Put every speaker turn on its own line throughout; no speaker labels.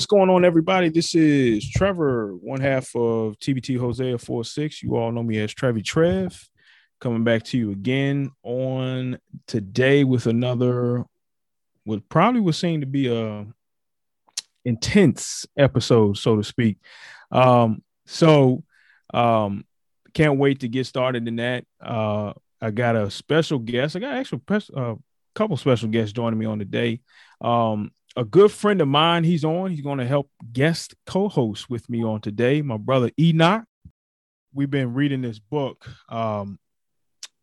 What's going on, everybody? This is Trevor, one half of TBT Hosea 46. You all know me as Trevi Trev, coming back to you again on today with another, what probably would seem to be a intense episode, so to speak. Um, so um, can't wait to get started in that. Uh, I got a special guest. I got actually a uh, couple special guests joining me on today. Um, a good friend of mine. He's on. He's going to help guest co-host with me on today. My brother Enoch. We've been reading this book. Um,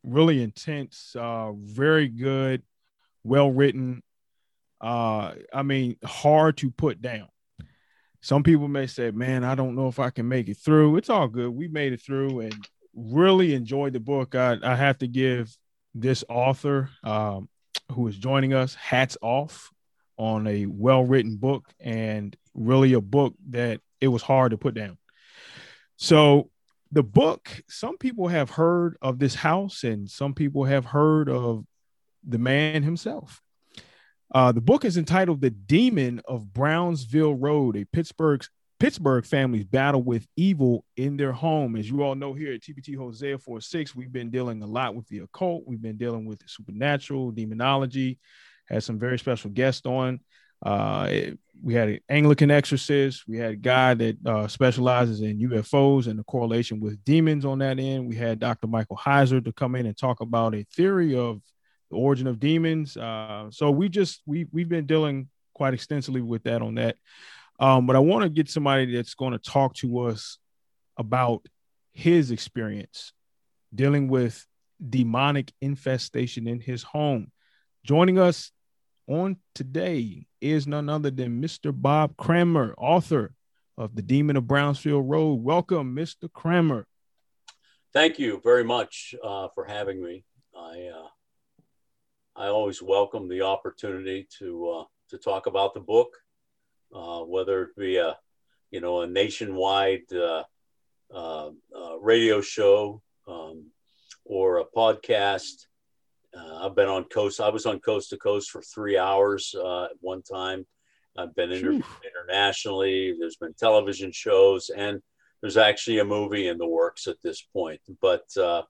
really intense. Uh, very good. Well written. Uh, I mean, hard to put down. Some people may say, "Man, I don't know if I can make it through." It's all good. We made it through and really enjoyed the book. I, I have to give this author um, who is joining us hats off on a well written book and really a book that it was hard to put down. So, the book, some people have heard of this house and some people have heard of the man himself. Uh, the book is entitled The Demon of Brownsville Road, a Pittsburgh Pittsburgh family's battle with evil in their home. As you all know here at TBT Hosea 46, we've been dealing a lot with the occult. We've been dealing with the supernatural, demonology, had some very special guests on. Uh, it, we had an Anglican exorcist. We had a guy that uh, specializes in UFOs and the correlation with demons on that end. We had Dr. Michael Heiser to come in and talk about a theory of the origin of demons. Uh, so we just we we've been dealing quite extensively with that on that. Um, but I want to get somebody that's going to talk to us about his experience dealing with demonic infestation in his home. Joining us on today is none other than Mr. Bob Cranmer, author of The Demon of Brownsville Road. Welcome, Mr. Cranmer.
Thank you very much uh, for having me. I uh, I always welcome the opportunity to uh, to talk about the book, uh, whether it be a you know a nationwide uh, uh, radio show um, or a podcast uh, I've been on coast. I was on coast to coast for three hours uh, at one time. I've been inter- internationally. There's been television shows, and there's actually a movie in the works at this point. But uh,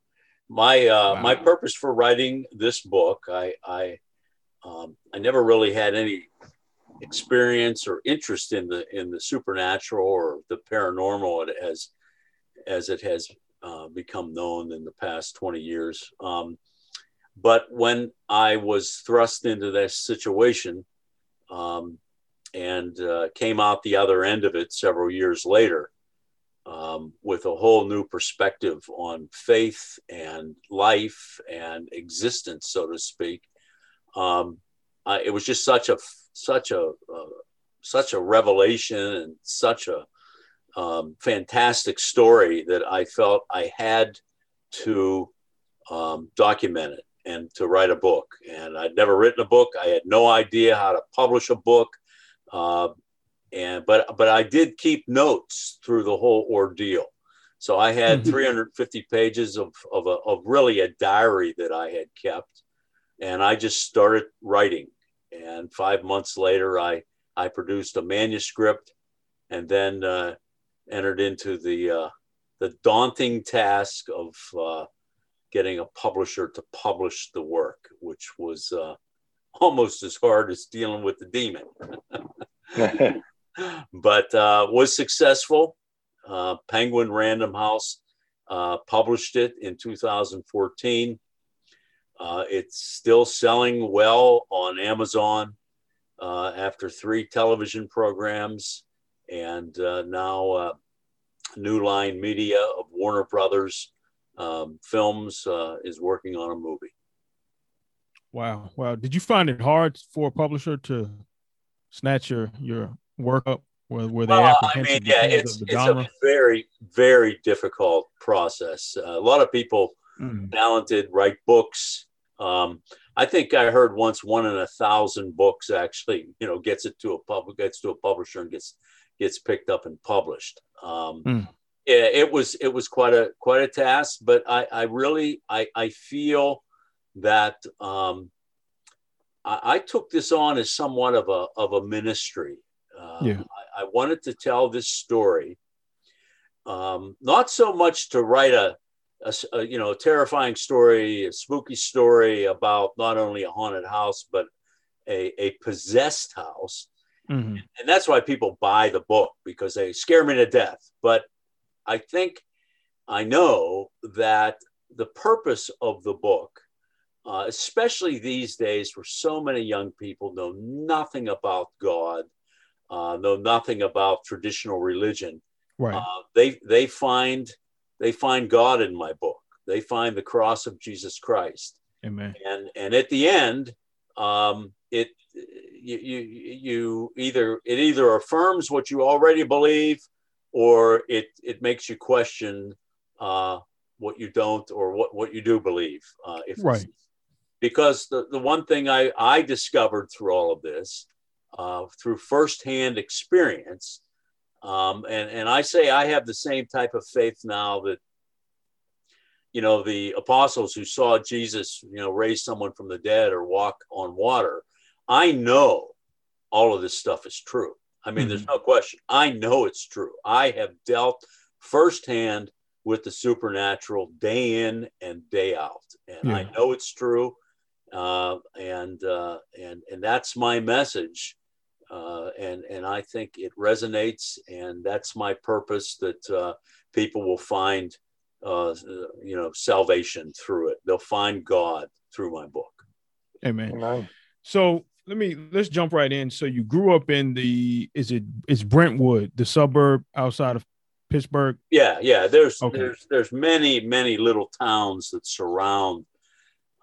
my uh, wow. my purpose for writing this book, I I, um, I never really had any experience or interest in the in the supernatural or the paranormal as as it has uh, become known in the past 20 years. Um, but when I was thrust into this situation um, and uh, came out the other end of it several years later um, with a whole new perspective on faith and life and existence, so to speak, um, I, it was just such a such a uh, such a revelation and such a um, fantastic story that I felt I had to um, document it and to write a book. And I'd never written a book. I had no idea how to publish a book. Uh, and but but I did keep notes through the whole ordeal. So I had mm-hmm. 350 pages of of, a, of really a diary that I had kept, and I just started writing. And five months later, I I produced a manuscript, and then uh, entered into the uh, the daunting task of uh, getting a publisher to publish the work, which was uh, almost as hard as dealing with the demon. but uh, was successful. Uh, Penguin Random House uh, published it in 2014. Uh, it's still selling well on Amazon uh, after three television programs and now New Line Media of Warner Brothers um, films uh, is working on a movie.
Wow, wow! Did you find it hard for a publisher to snatch your your work up? Were, were they well, I mean,
yeah, it's, it's a very very difficult process. Uh, a lot of people mm. talented write books. Um, I think I heard once one in a thousand books actually, you know, gets it to a public, gets to a publisher and gets gets picked up and published. Um, mm it, it was it was quite a quite a task, but I, I really I, I feel that um, I, I, took this on as somewhat of a of a ministry. Uh, Uh, yeah. I, I, wanted to tell this story, um, not so much to write a, a, a, you know, a terrifying story, a spooky story about not only a haunted house, but a, a possessed house. Mm-hmm. And that's why people buy the book because they scare me to death. But I think I know that the purpose of the book, uh, especially these days where so many young people know nothing about God, uh, know nothing about traditional religion, right. Uh, they they find they find God in my book. They find the cross of Jesus Christ.
Amen.
And and at the end, um, it you, you you either it either affirms what you already believe, or it it makes you question uh, what you don't or what what you do believe. Uh, if
right.
Because the, the one thing I, I discovered through all of this, uh, through firsthand experience, um, and, and I say I have the same type of faith now that, you know, the apostles who saw Jesus, you know, raise someone from the dead or walk on water, I know all of this stuff is true. I mean, mm-hmm. there's no question. I know it's true. I have dealt firsthand with the supernatural day in and day out, and yeah. I know it's true. Uh, and uh, and and that's my message, uh, and and I think it resonates, and that's my purpose that uh, people will find, uh, you know, salvation through it. They'll find God through my book.
Amen. Amen. So let me let's jump right in. So you grew up in the is it it's Brentwood, the suburb outside of Pittsburgh?
Yeah, yeah. There's okay. there's there's many many little towns that surround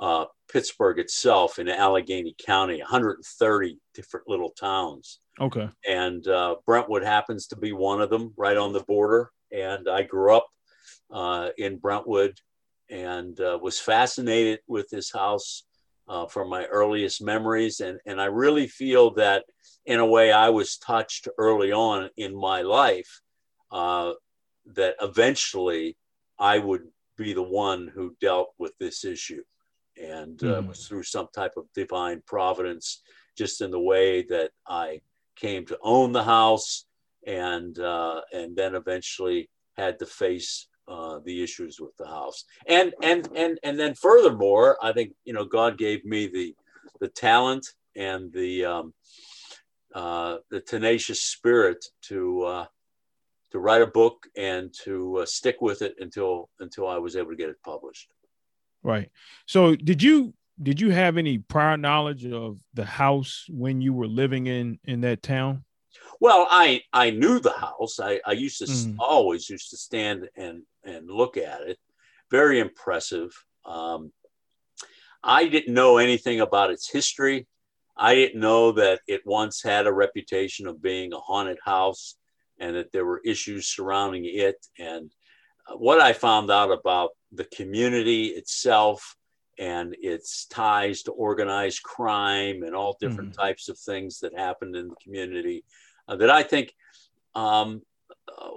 uh, Pittsburgh itself in Allegheny County. 130 different little towns.
Okay.
And uh, Brentwood happens to be one of them, right on the border. And I grew up uh, in Brentwood and uh, was fascinated with this house uh, from my earliest memories. And, and I really feel that, in a way, I was touched early on in my life uh, that eventually I would be the one who dealt with this issue. And uh, mm. was through some type of divine providence, just in the way that I came to own the house and uh, and then eventually had to face uh, the issues with the house. And and and and then furthermore, I think you know God gave me the the talent and the um, uh, the tenacious spirit to uh, to write a book and to uh, stick with it until until I was able to get it published.
Right. So did you did you have any prior knowledge of the house when you were living in in that town?
Well, I I knew the house. I, I used to mm. always used to stand and and look at it. Very impressive. Um, I didn't know anything about its history. I didn't know that it once had a reputation of being a haunted house and that there were issues surrounding it. And uh, what I found out about the community itself and its ties to organized crime and all different mm-hmm. types of things that happened in the community uh, that I think um, uh,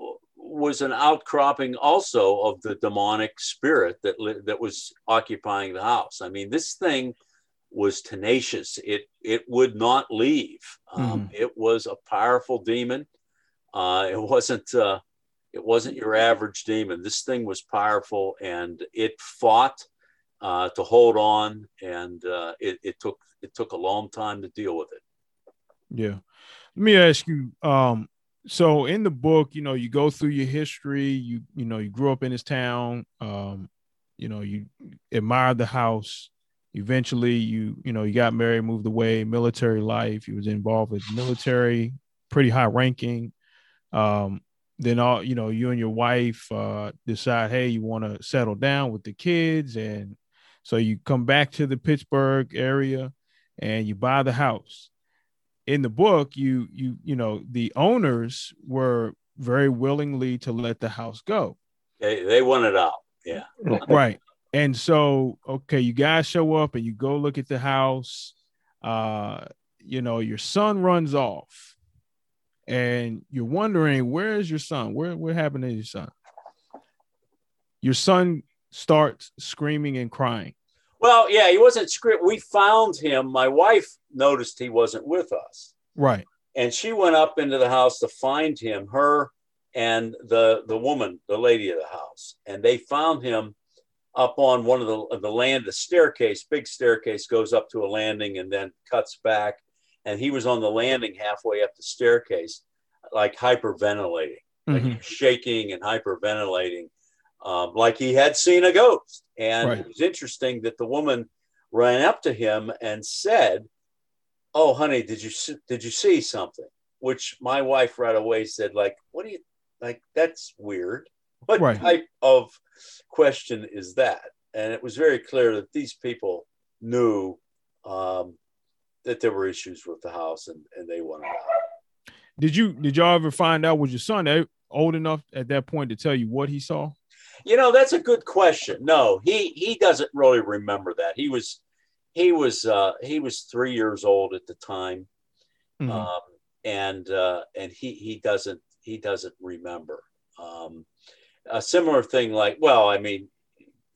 was an outcropping also of the demonic spirit that that was occupying the house. I mean, this thing was tenacious. It it would not leave. Um, mm-hmm. It was a powerful demon. Uh, it wasn't uh, it wasn't your average demon. This thing was powerful, and it fought uh, to hold on, and uh, it, it took it took a long time to deal with it.
Yeah, let me ask you. Um, so in the book, you know, you go through your history. You you know, you grew up in this town. Um, you know, you admired the house. Eventually, you you know, you got married, moved away, military life. You was involved with military, pretty high ranking. Um, then all you know, you and your wife uh, decide, hey, you want to settle down with the kids, and so you come back to the Pittsburgh area and you buy the house. In the book, you you you know the owners were very willingly to let the house go.
They they wanted out. Yeah.
right. And so okay, you guys show up and you go look at the house. Uh, you know, your son runs off and you're wondering where is your son? Where what happened to your son? Your son starts screaming and crying.
Well, yeah, he wasn't script. We found him. My wife noticed he wasn't with us.
Right.
and she went up into the house to find him, her and the the woman, the lady of the house, and they found him up on one of the the land, the staircase, big staircase goes up to a landing and then cuts back, and he was on the landing halfway up the staircase, like hyperventilating, like
Mhm.
shaking and hyperventilating, um, like he had seen a ghost. And
Right.
it was interesting that the woman ran up to him and said, "Oh, honey, did you see, did you see something?" Which my wife right away said, "Like, what do you like? That's weird. What
Right.
type of question is that?" And it was very clear that these people knew um, that there were issues with the house, and, and they wanted out.
Did you did y'all ever find out was your son eh, old enough at that point to tell you what he saw?
You know, that's a good question. No, he he doesn't really remember that. He was he was uh, he was three years old at the time.
Mhm.
um, and uh, and he he doesn't he doesn't remember um, a similar thing like well I mean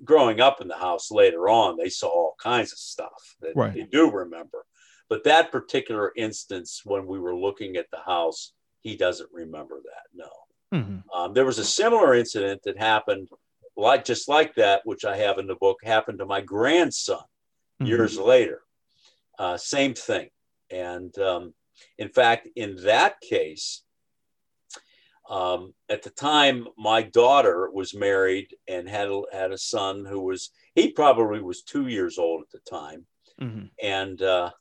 growing up in the house later on they saw all kinds of stuff that
Right.
they do remember but that particular instance when we were looking at the house he doesn't remember that no
Mhm.
um, there was a similar incident that happened like just like that which I have in the book happened to my grandson
Mhm.
years later. Uh, same thing. And um, in fact, in that case, um, at the time, my daughter was married and had a, had a son who was he probably was two years old at the time,
Mhm.
and uh,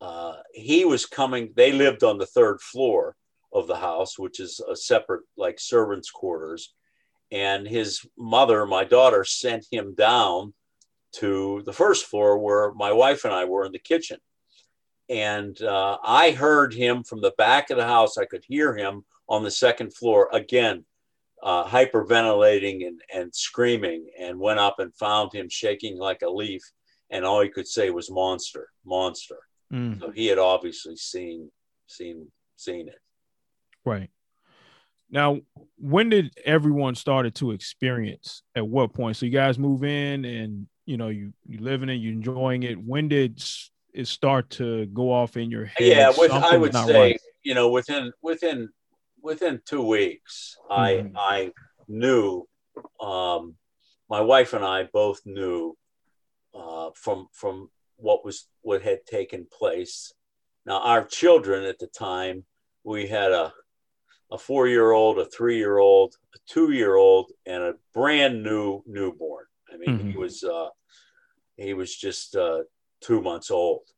uh, he was coming. They lived on the third floor of the house, which is a separate like servants' quarters. And his mother, my daughter, sent him down to the first floor where my wife and I were in the kitchen. And uh, I heard him from the back of the house. I could hear him on the second floor again, uh, hyperventilating and, and screaming, and went up and found him shaking like a leaf. And all he could say was monster, monster.
Mm.
So he had obviously seen, seen, seen it.
Right. Now, when did everyone started to experience? At what point? So you guys move in, and you know you you living it, you enjoying it. When did it start to go off in your head?
yeah with, i would say
right?
you know within within within two weeks
Mhm.
i i knew um my wife and i both knew uh from from what was what had taken place now our children at the time we had a a four year old a three year old a two year old and a brand new newborn. I mean he
Mhm.
was uh he was just uh two months old.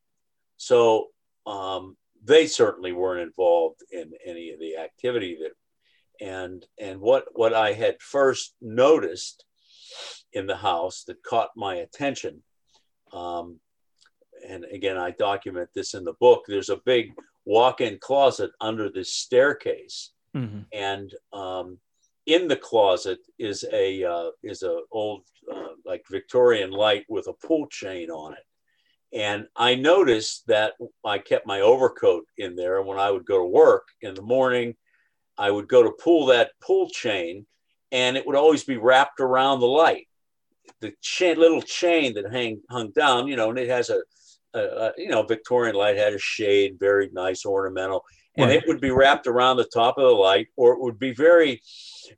So um, they certainly weren't involved in any of the activity that and and what what I had first noticed in the house that caught my attention um, and again I document this in the book there's a big walk-in closet under this staircase
Mhm.
and um, in the closet is a uh, is a old uh, like Victorian light with a pull chain on it. And I noticed that I kept my overcoat in there. And when I would go to work in the morning, I would go to pull that pull chain, and it would always be wrapped around the light. The chain, little chain that hang hung down, you know, and it has a, a, a you know Victorian light had a shade, very nice ornamental, and
Right.
it would be wrapped around the top of the light, or it would be very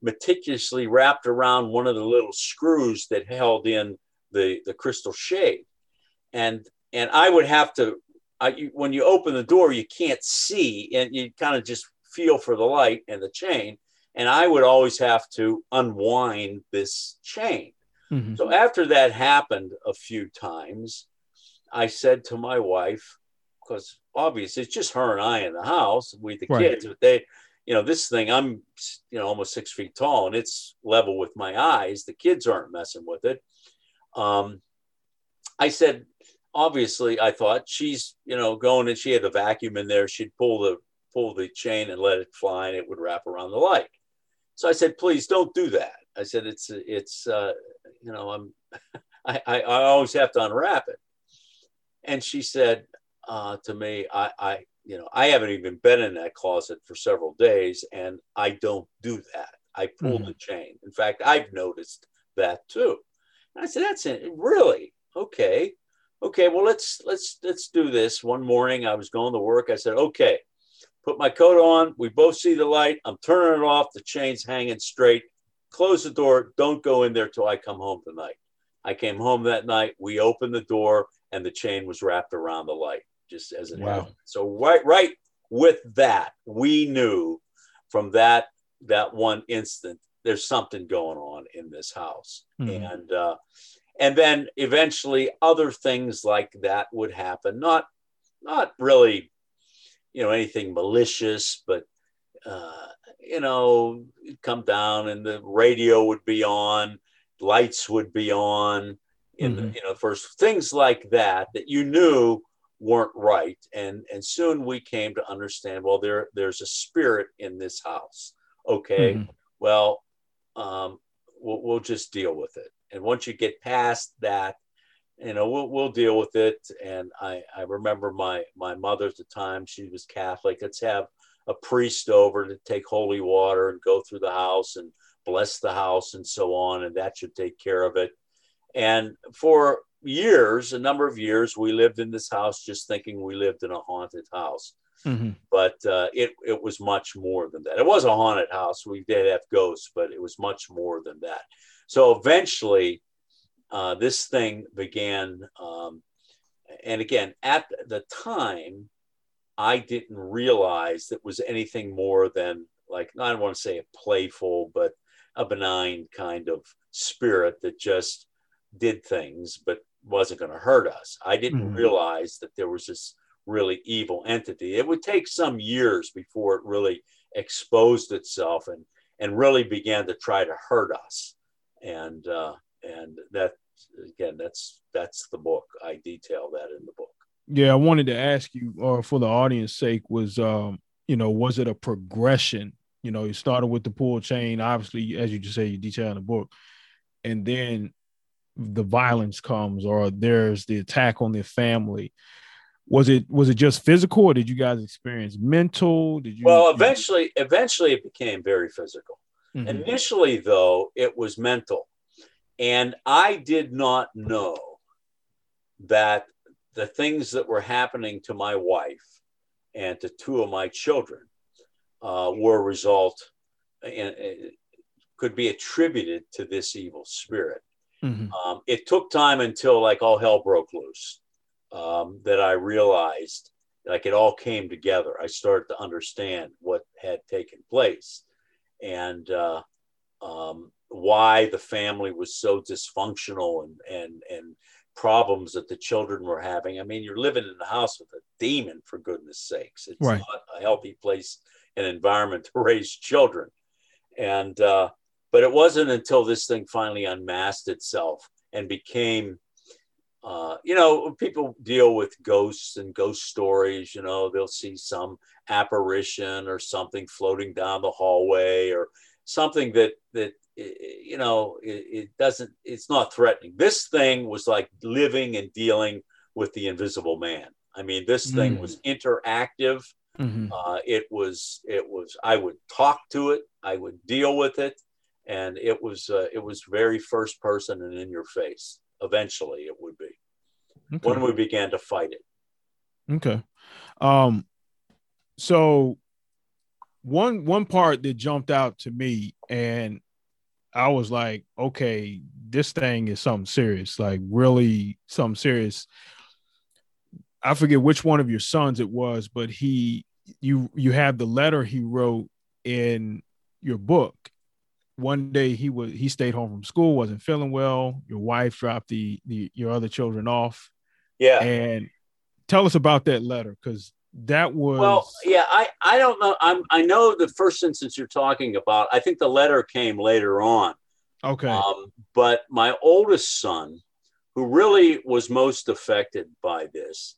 meticulously wrapped around one of the little screws that held in the the crystal shade, and and I would have to. I, you, when you open the door, you can't see, and you kind of just feel for the light and the chain. And I would always have to unwind this chain.
Mhm.
So after that happened a few times, I said to my wife, because obviously it's just her and I in the house, we the
Right.
kids, but they, you know, this thing, I'm, you know, almost six feet tall and it's level with my eyes. The kids aren't messing with it. Um, I said, obviously, I thought she's, you know, going and she had the vacuum in there. She'd pull the pull the chain and let it fly, and it would wrap around the light. So I said, please don't do that. I said, it's it's uh, you know, I'm I, I I always have to unwrap it. And she said uh, to me, I I you know I haven't even been in that closet for several days, and I don't do that. I pull
Mhm.
the chain. In fact, I've noticed that too. And I said, that's it. Really? Okay. Okay. Well, let's let's let's do this. One morning, I was going to work. I said, okay, put my coat on. We both see the light. I'm turning it off. The chain's hanging straight. Close the door. Don't go in there till I come home tonight. I came home that night. We opened the door and the chain was wrapped around the light, just as it wow. So right, right with that, we knew from that that one instant there's something going on in this house, mm-hmm. and uh, and then eventually other things like that would happen. Not not really, you know, anything malicious, but uh, you know, come down and the radio would be on, lights would be on, in mm-hmm. the you know first things like that that you knew weren't right, and and soon we came to understand. Well, there there's a spirit in this house. Okay, mm-hmm. well, um, we'll we'll just deal with it, and once you get past that you know we'll, we'll deal with it and I, I remember my my mother at the time she was catholic let's have a priest over to take holy water and go through the house and bless the house and so on and that should take care of it and for years a number of years we lived in this house just thinking we lived in a haunted house mm-hmm. but uh, it, it was much more than that it was a haunted house we did have ghosts but it was much more than that so eventually uh, this thing began. Um, and again, at the time, I didn't realize it was anything more than like, I don't want to say a playful, but a benign kind of spirit that just did things, but wasn't going to hurt us. I didn't mm-hmm. realize that there was this really evil entity. It would take some years before it really exposed itself and, and really began to try to hurt us. And, uh, and that again that's that's the book i detail that in the book
yeah i wanted to ask you or for the audience sake was um you know was it a progression you know you started with the pull chain obviously as you just say you detail in the book and then the violence comes or there's the attack on their family was it was it just physical or did you guys experience mental did you
well eventually eventually it became very physical mm-hmm. initially though it was mental and I did not know that the things that were happening to my wife and to two of my children uh, were a result and could be attributed to this evil spirit. Mm-hmm. Um, it took time until like all hell broke loose um, that I realized like it all came together. I started to understand what had taken place. And uh, um, why the family was so dysfunctional and and and problems that the children were having. I mean, you're living in the house with a demon, for goodness sakes. It's right. not a healthy place and environment to raise children. And uh, but it wasn't until this thing finally unmasked itself and became uh, you know, people deal with ghosts and ghost stories. You know, they'll see some apparition or something floating down the hallway or something that that you know, it, it, doesn't, it's not threatening. This thing was like living and dealing with the invisible man. I mean, this thing mm. was interactive. Mm-hmm. Uh, it was, it was, I would talk to it, I would deal with it. And it was, uh, it was very first person and in your face. Eventually it would be okay. when we began to fight it.
Okay. Um, so one, one part that jumped out to me and I was like, okay, this thing is something serious, like really something serious. I forget which one of your sons it was, but he you you have the letter he wrote in your book. One day he was he stayed home from school, wasn't feeling well. Your wife dropped the, the your other children off.
Yeah.
And tell us about that letter because that was
well yeah i i don't know i'm i know the first instance you're talking about i think the letter came later on
okay um,
but my oldest son who really was most affected by this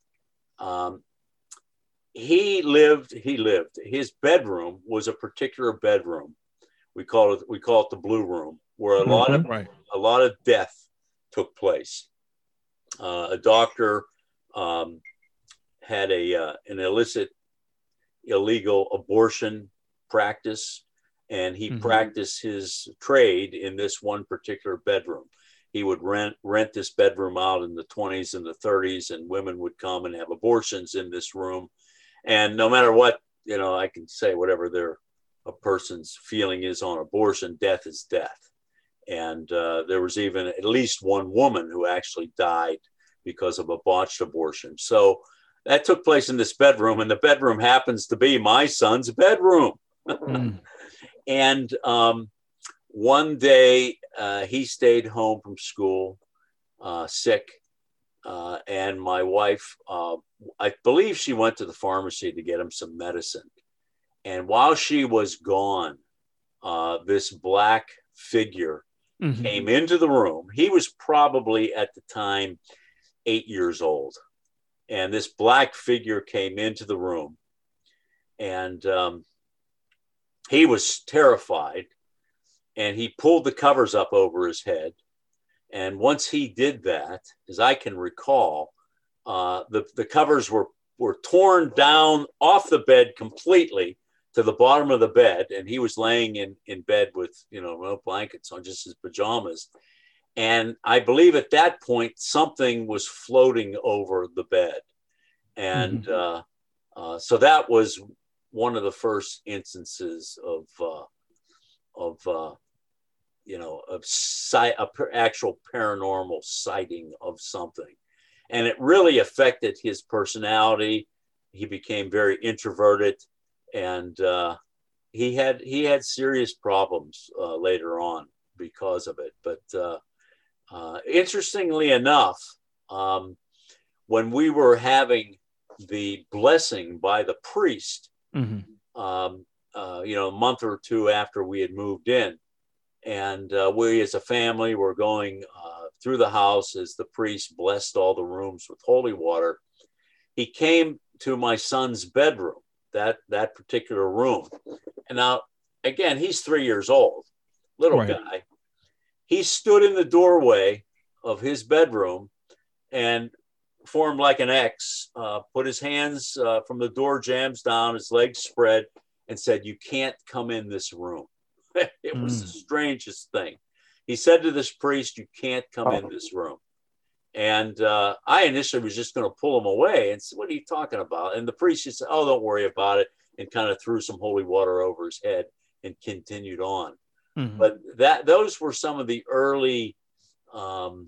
um, he lived he lived his bedroom was a particular bedroom we call it we call it the blue room where a mm-hmm, lot of right. a lot of death took place uh, a doctor um, had a uh, an illicit, illegal abortion practice, and he mm-hmm. practiced his trade in this one particular bedroom. He would rent rent this bedroom out in the 20s and the 30s, and women would come and have abortions in this room. And no matter what you know, I can say whatever their a person's feeling is on abortion. Death is death, and uh, there was even at least one woman who actually died because of a botched abortion. So that took place in this bedroom, and the bedroom happens to be my son's bedroom. mm. And um, one day uh, he stayed home from school, uh, sick, uh, and my wife, uh, I believe she went to the pharmacy to get him some medicine. And while she was gone, uh, this black figure mm-hmm. came into the room. He was probably at the time eight years old. And this black figure came into the room. And um, he was terrified. And he pulled the covers up over his head. And once he did that, as I can recall, uh, the, the covers were, were torn down off the bed completely to the bottom of the bed. And he was laying in, in bed with, you know, no blankets on, just his pajamas. And I believe at that point, something was floating over the bed. And mm-hmm. uh, uh, so that was one of the first instances of, uh, of uh, you know, of sight, a per, actual paranormal sighting of something. And it really affected his personality. He became very introverted and uh, he had he had serious problems uh, later on because of it. But uh, uh, interestingly enough, um, when we were having the blessing by the priest, mm-hmm. um, uh, you know, a month or two after we had moved in, and uh, we as a family were going uh, through the house as the priest blessed all the rooms with holy water. He came to my son's bedroom, that that particular room, and now again he's three years old, little right. guy. He stood in the doorway of his bedroom and formed like an X, uh, put his hands uh, from the door jambs down, his legs spread, and said, "You can't come in this room." it was mm. the strangest thing. He said to this priest, You can't come in this room. And uh, I initially was just going to pull him away and said, What are you talking about? And the priest just said, Oh, don't worry about it. And kind of threw some holy water over his head and continued on. Mm-hmm. But that those were some of the early, um,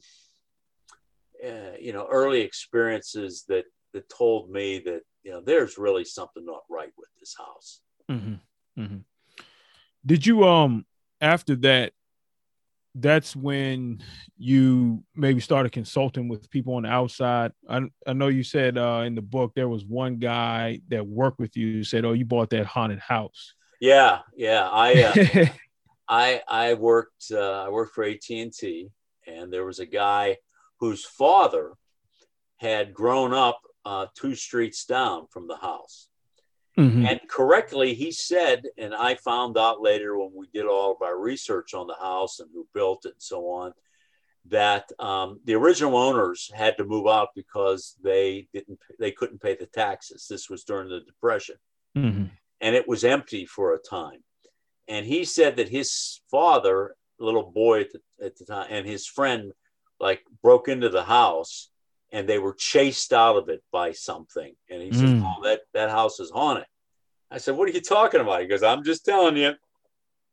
uh, you know, early experiences that that told me that you know there's really something not right with this house. Mm-hmm. Mm-hmm.
Did you um after that? That's when you maybe started consulting with people on the outside. I, I know you said uh, in the book there was one guy that worked with you said, "Oh, you bought that haunted house."
Yeah, yeah. I uh, I I worked uh, I worked for AT and T, and there was a guy whose father had grown up uh, two streets down from the house, Mm-hmm. And correctly, he said, and I found out later when we did all of our research on the house and who built it and so on, that um, the original owners had to move out because they didn't, they couldn't pay the taxes. This was during the Depression, mm-hmm. and it was empty for a time. And he said that his father, little boy at the, at the time, and his friend, like broke into the house and they were chased out of it by something. And he mm. says, Oh, that, that house is haunted. I said, What are you talking about? He goes, I'm just telling you,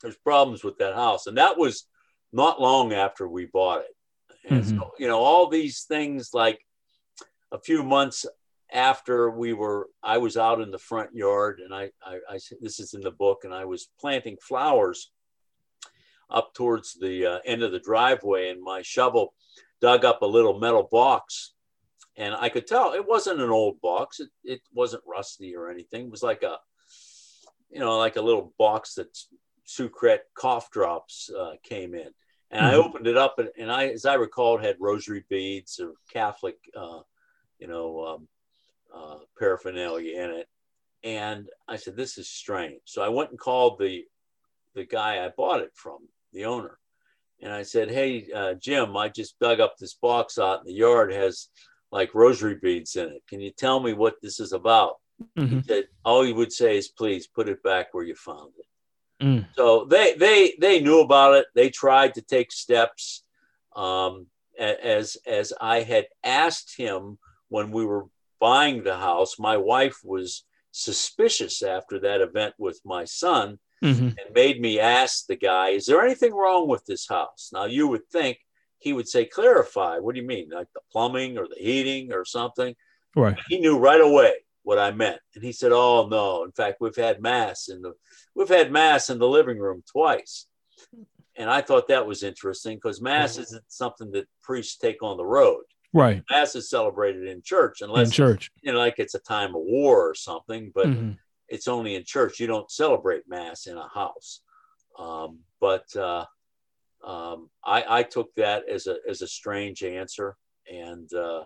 there's problems with that house. And that was not long after we bought it. And mm-hmm. so, you know, all these things like a few months after we were, I was out in the front yard and I, I, I this is in the book, and I was planting flowers up towards the uh, end of the driveway, and my shovel dug up a little metal box and I could tell it wasn't an old box. It, it wasn't rusty or anything. It was like a, you know, like a little box that Sucret cough drops uh, came in. And mm-hmm. I opened it up, and, and, I, as I recall, it had rosary beads or Catholic, uh, you know, um, uh, paraphernalia in it. And I said, "This is strange." So I went and called the the guy I bought it from, the owner, and I said, "Hey, uh, Jim, I just dug up this box out in the yard. Has like rosary beads in it. Can you tell me what this is about? Mm-hmm. He said, all he would say is, please put it back where you found it. Mm. So they they they knew about it. They tried to take steps. Um, as as I had asked him when we were buying the house, my wife was suspicious after that event with my son
Mm-hmm.
and made me ask the guy, Is there anything wrong with this house? Now, you would think he would say, Clarify. What do you mean? Like the plumbing or the heating or something?
Right.
He knew right away what I meant. And he said, Oh, no. In fact, we've had mass in the we've had mass in the living room twice. And I thought that was interesting because mass isn't something that priests take on the road.
Right.
Mass is celebrated in church unless
In church.
you know, like it's a time of war or something, but
Mhm.
it's only in church. You don't celebrate mass in a house. Um, but uh, um, I, I took that as a as a strange answer, and uh,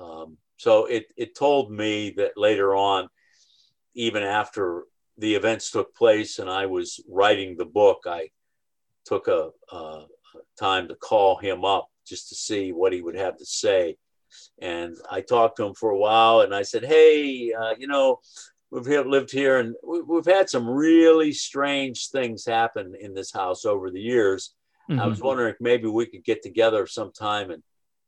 um, so it it told me that later on, even after the events took place and I was writing the book, I took a, a time to call him up just to see what he would have to say. And I talked to him for a while, and I said, "Hey, uh, you know, we've lived here, and we've had some really strange things happen in this house over the years. I
Mhm.
was wondering if maybe we could get together sometime and,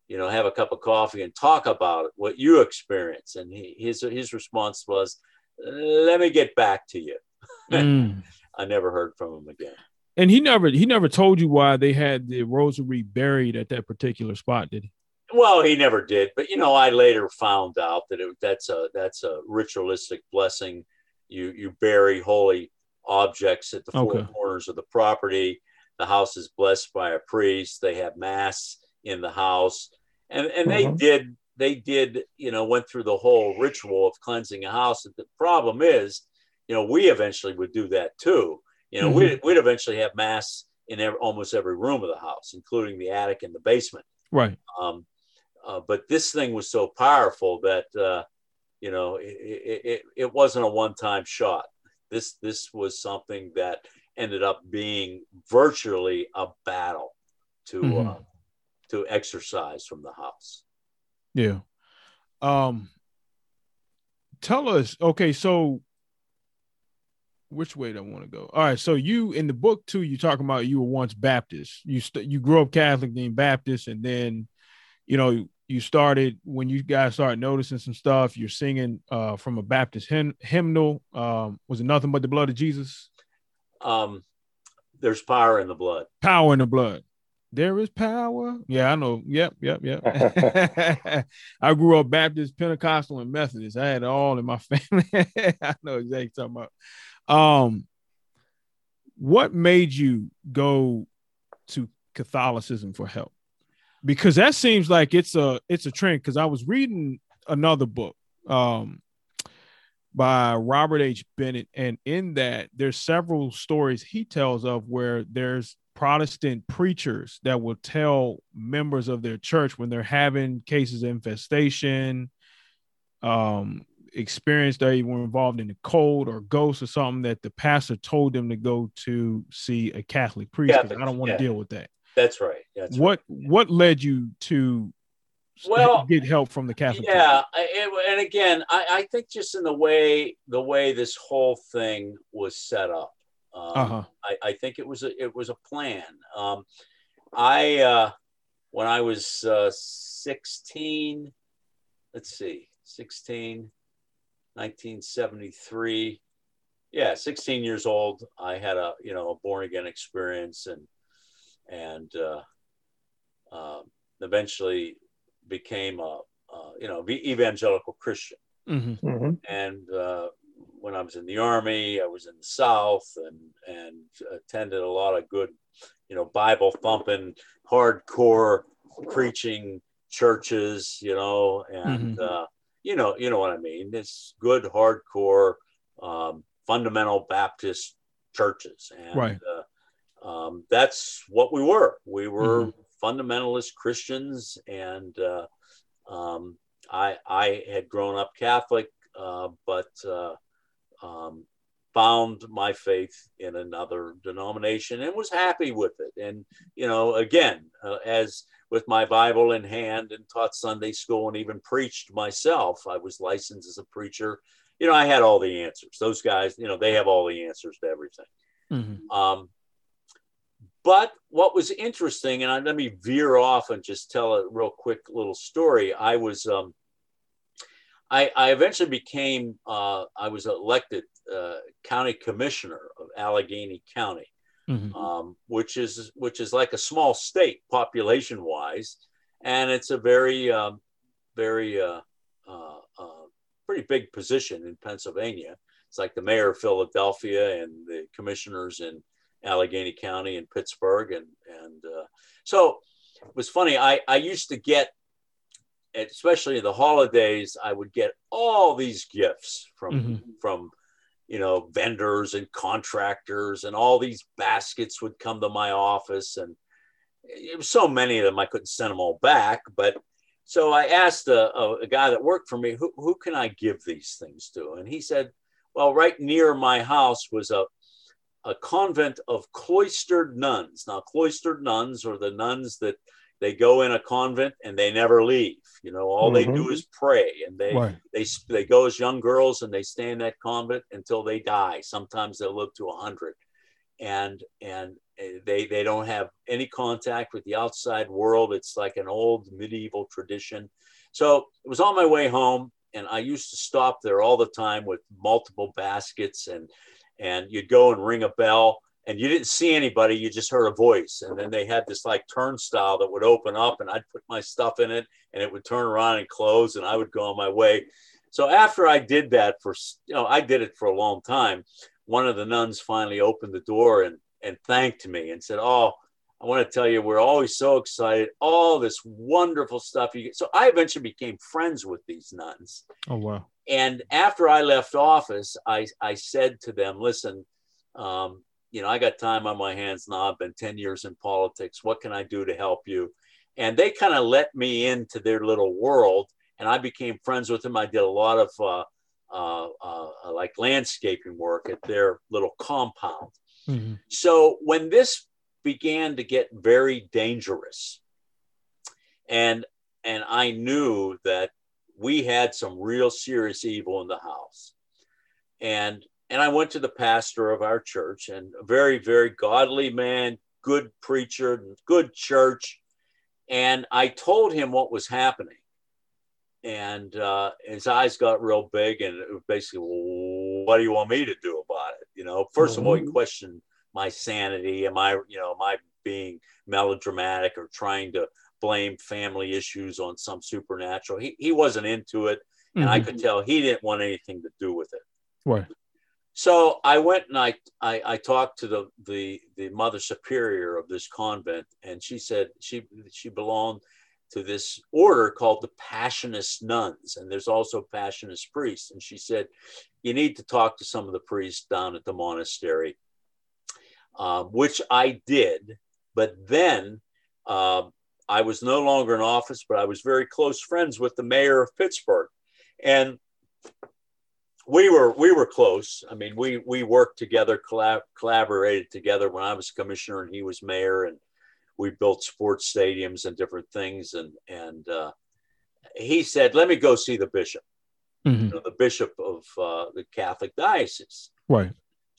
you know, have a cup of coffee and talk about it, what you experience." And he, his his response was, "Let me get back to you."
Mm.
I never heard from him again.
And he never he never told you why they had the rosary buried at that particular spot, did he?
Well, he never did, but you know, I later found out that it, that's a that's a ritualistic blessing. You you bury holy objects at the four
Okay.
corners of the property. The house is blessed by a priest. They have mass in the house, and and they
Mhm.
did they did you know went through the whole ritual of cleansing a house. The problem is, you know, we eventually would do that too. You know, we'd, we'd eventually have mass in every, almost every room of the house, including the attic and the basement.
Right.
Um, uh, but this thing was so powerful that uh, you know it, it, it, it wasn't a one-time shot. This this was something that ended up being virtually a battle to
Mhm.
uh, to exorcise from the house.
Yeah. Um tell us, okay, so which way do I want to go? All right, so you in the book too, you talking about you were once Baptist. You st- you grew up Catholic, then Baptist, and then you know you started when you guys started noticing some stuff. You're singing uh, from a Baptist hymn- hymnal. Um, was it nothing but the blood of Jesus?
Um, there's power in the blood.
Power in the blood. There is power. Yeah, I know. Yep, yep, yep. I grew up Baptist, Pentecostal, and Methodist. I had it all in my family. I know exactly talking about. Um, what made you go to Catholicism for help? Because that seems like it's a it's a trend. Because I was reading another book um, by Robert H. Bennett, and in that there's several stories he tells of where there's Protestant preachers that will tell members of their church when they're having cases of infestation, um, experience they were involved in the occult or ghosts or something that the pastor told them to go to see a Catholic priest because I don't want to
yeah.
deal with that.
That's right. That's
what what led you to
Well,
get help from the Catholic?
Yeah it- and again I, I think just in the way the way this whole thing was set up um,
Uh-huh.
I, I think it was a it was a plan um, i uh, when i was uh, 16 let's see 16 1973 yeah 16 years old i had a you know a born again experience and and uh, um, eventually became a, uh, you know evangelical christian
Mhm.
Mhm.
and uh, when I was in the army, I was in the South and and attended a lot of good, you know, Bible thumping, hardcore preaching churches, you know, and uh, you know, you know what I mean. This good hardcore um, fundamental Baptist churches, and
Right.
uh, um, that's what we were. We were fundamentalist Christians, and uh, um, I I had grown up Catholic, uh, but uh, um, found my faith in another denomination and was happy with it. And you know, again, uh, as with my Bible in hand and taught Sunday school and even preached myself, I was licensed as a preacher. You know, I had all the answers. Those guys, you know, they have all the answers to everything.
Mhm.
Um, but what was interesting, and I, let me veer off and just tell a real quick little story. I was, um, I, I eventually became, uh, I was elected uh, county commissioner of Allegheny County, mm-hmm. um, which is which is like a small state population wise, and it's a very um, very uh, uh, uh, pretty big position in Pennsylvania. It's like the mayor of Philadelphia and the commissioners in Allegheny County and Pittsburgh, and and uh, so it was funny. I I used to get especially in the holidays, I would get all these gifts from mm-hmm. from you know vendors and contractors, and all these baskets would come to my office, and it was so many of them I couldn't send them all back. But so I asked a, a, a guy that worked for me, who who can I give these things to? And he said, well, right near my house was a a convent of cloistered nuns. Now, cloistered nuns are the nuns that they go in a convent and they never leave. You know, all mm-hmm. they do mm-hmm. is pray, and they right. they they go as young girls and they stay in that convent until they die. Sometimes they'll live to a hundred, and and eh, they they don't have any contact with the outside world. It's like an old medieval tradition. So it was on my way home, and I used to stop there all the time with multiple baskets, and and you'd go and ring a bell and you didn't see anybody you just heard a voice. And then they had this like turnstile that would open up and i'd put my stuff in it and it would turn around and close and i would go on my way. So after i did that for you know i did it for a long time one of the nuns finally opened the door and and thanked me and said oh i want to tell you we're always so excited all this wonderful stuff you get so i eventually became friends with these nuns
oh wow
and after i left office i i said to them listen um, you know, I got time on my hands now. I've been 10 years in politics. What can I do to help you? And they kind of let me into their little world. And I became friends with them. I did a lot of uh, uh, uh, like landscaping work at their little compound. Mm-hmm. So when this began to get very dangerous, and and I knew that we had some real serious evil in the house, and and I went to the pastor of our church and a very, very godly man, good preacher, good church. And I told him what was happening. And uh, his eyes got real big and it was basically, well, what do you want me to do about it? You know, 1st mm-hmm. of all, he mm-hmm. questioned my sanity. Am I, you know, am I being melodramatic or trying to blame family issues on some supernatural? He, he wasn't into it. And mm-hmm. I could tell he didn't want anything to do with it.
Right.
So I went and I, I, I, talked to the, the, the mother superior of this convent, and she said she, she belonged to this order called the Passionist nuns, and there's also Passionist priests. And she said, You need to talk to some of the priests down at the monastery, uh, which I did. But then uh, I was no longer in office, but I was very close friends with the mayor of Pittsburgh. And we were we were close. I mean, we we worked together, collab, collaborated together when I was commissioner and he was mayor, and we built sports stadiums and different things. And and uh, he said, "Let me go see the bishop, mm-hmm. you know, the bishop of uh, the Catholic diocese."
Right.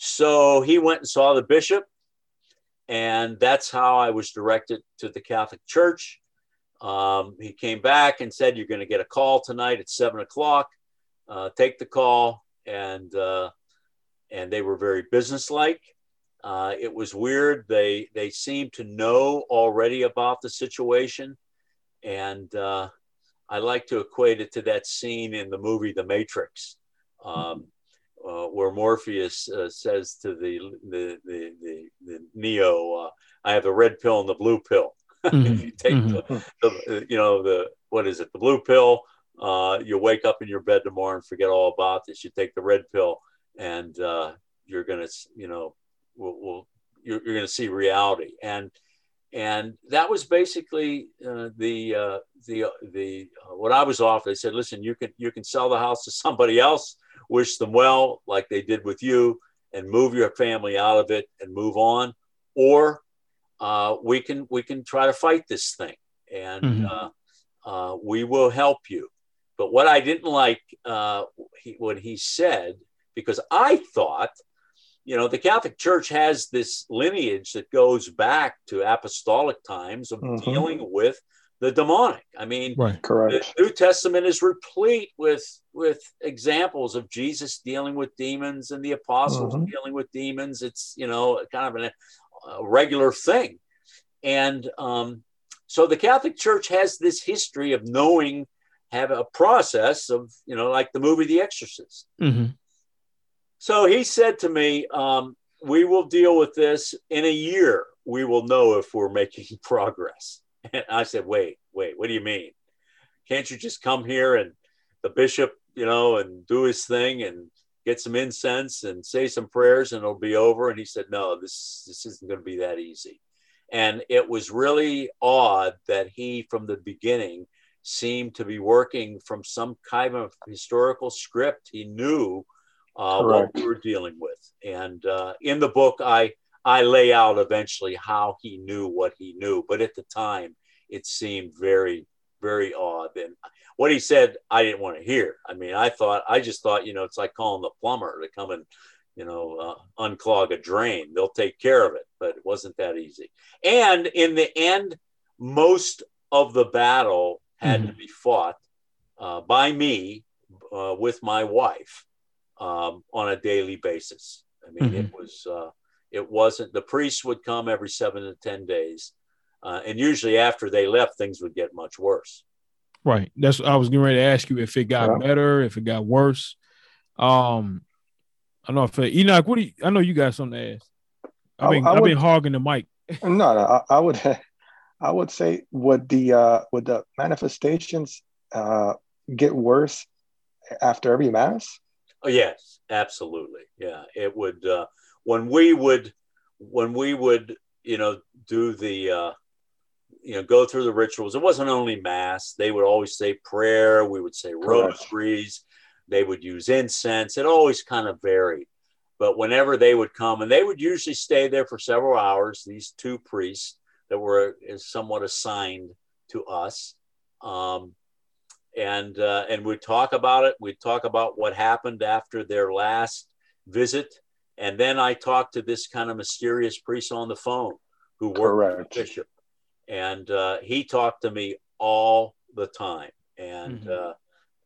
So he went and saw the bishop, and that's how I was directed to the Catholic Church. Um, he came back and said, "You're going to get a call tonight at seven o'clock." uh, take the call, and uh, and they were very businesslike. Uh, it was weird. They they seemed to know already about the situation, and uh, I like to equate it to that scene in the movie The Matrix, um, uh, where Morpheus uh, says to the the the, the, the Neo, "I have the red pill and the blue pill." Mm-hmm. if you take mm-hmm. the, the, you know the what is it the blue pill uh, you wake up in your bed tomorrow and forget all about this. You take the red pill, and uh, you're gonna, you know, we'll, we'll you're, you're, gonna see reality. And and that was basically uh, the uh, the the uh, what I was offered. They said, listen, you can you can sell the house to somebody else, wish them well, like they did with you, and move your family out of it and move on, or uh, we can we can try to fight this thing, and mm-hmm. uh, we will help you. But what I didn't like uh, he, what he said, because I thought, you know, the Catholic Church has this lineage that goes back to apostolic times of mm-hmm. dealing with the demonic. I mean,
right.
Correct.
the New Testament is replete with with examples of Jesus dealing with demons and the apostles
Mhm.
dealing with demons. It's you know kind of an, a regular thing, and um, so the Catholic Church has this history of knowing, have a process of you know like the movie The Exorcist.
hmm
So he said to me, um, "We will deal with this in a year. We will know if we're making progress." And I said, "Wait, wait. What do you mean? Can't you just come here and the bishop, you know, and do his thing and get some incense and say some prayers and it'll be over?" And he said, "No, this this isn't going to be that easy." And it was really odd that he, from the beginning, seemed to be working from some kind of historical script. He knew uh, what we were dealing with. And uh, in the book, I I lay out eventually how he knew what he knew, but at the time, it seemed very very odd. And what he said, I didn't want to hear. I mean, I thought I just thought, you know, it's like calling the plumber to come and you know uh, unclog a drain. They'll take care of it, but it wasn't that easy. And in the end, most of the battle had to be fought uh, by me uh, with my wife um, on a daily basis. I mean, it was uh, it wasn't the priests would come every seven to ten days, uh, and usually after they left, things would get much worse.
Right. That's I was getting ready to ask you if it got
Yeah.
better, if it got worse. Um, I don't know if it, Enoch. What do you? I know you got something to ask. I've
I-
been
I
I, have been hogging the mic.
No, no, I, I would, I would say, would the uh, would the manifestations uh, get worse after every mass?
Oh, yes, absolutely. Yeah, it would. Uh, when we would, when we would, you know, do the, uh, you know, go through the rituals. It wasn't only mass. They would always say prayer. We would say rosaries. They would use incense. It always kind of varied. But whenever they would come, and they would usually stay there for several hours. These two priests that were somewhat assigned to us. Um, and uh, and we'd talk about it. We'd talk about what happened after their last visit, and then I talked to this kind of mysterious priest on the phone who worked with the bishop, and uh, he talked to me all the time, and
Mhm.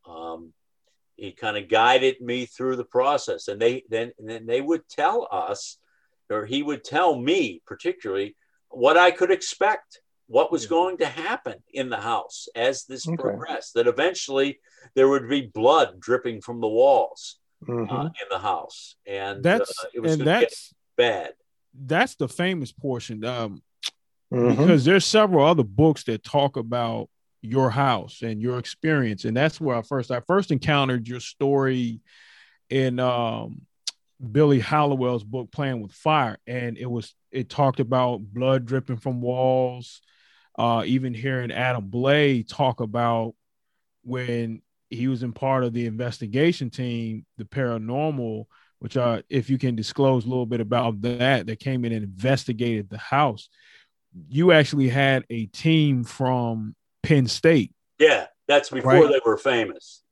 uh, um, he kind of guided me through the process. And they then and then they would tell us, or he would tell me particularly what I could expect, what was
Yeah.
going to happen in the house as this
Okay.
progressed. That eventually there would be blood dripping from the walls
Mhm.
uh, in the house, and
That's
uh, it was
and
going to get
that's
bad.
that's the famous portion. Um,
Mhm.
because there's several other books that talk about your house and your experience and that's where i first i first encountered your story in um billy hallowell's book playing with fire and it was it talked about blood dripping from walls uh even hearing adam Blai talk about when he was in part of the investigation team the paranormal which uh if you can disclose a little bit about that that came in and investigated the house you actually had a team from Penn State.
Yeah, that's before
Right.
they were famous.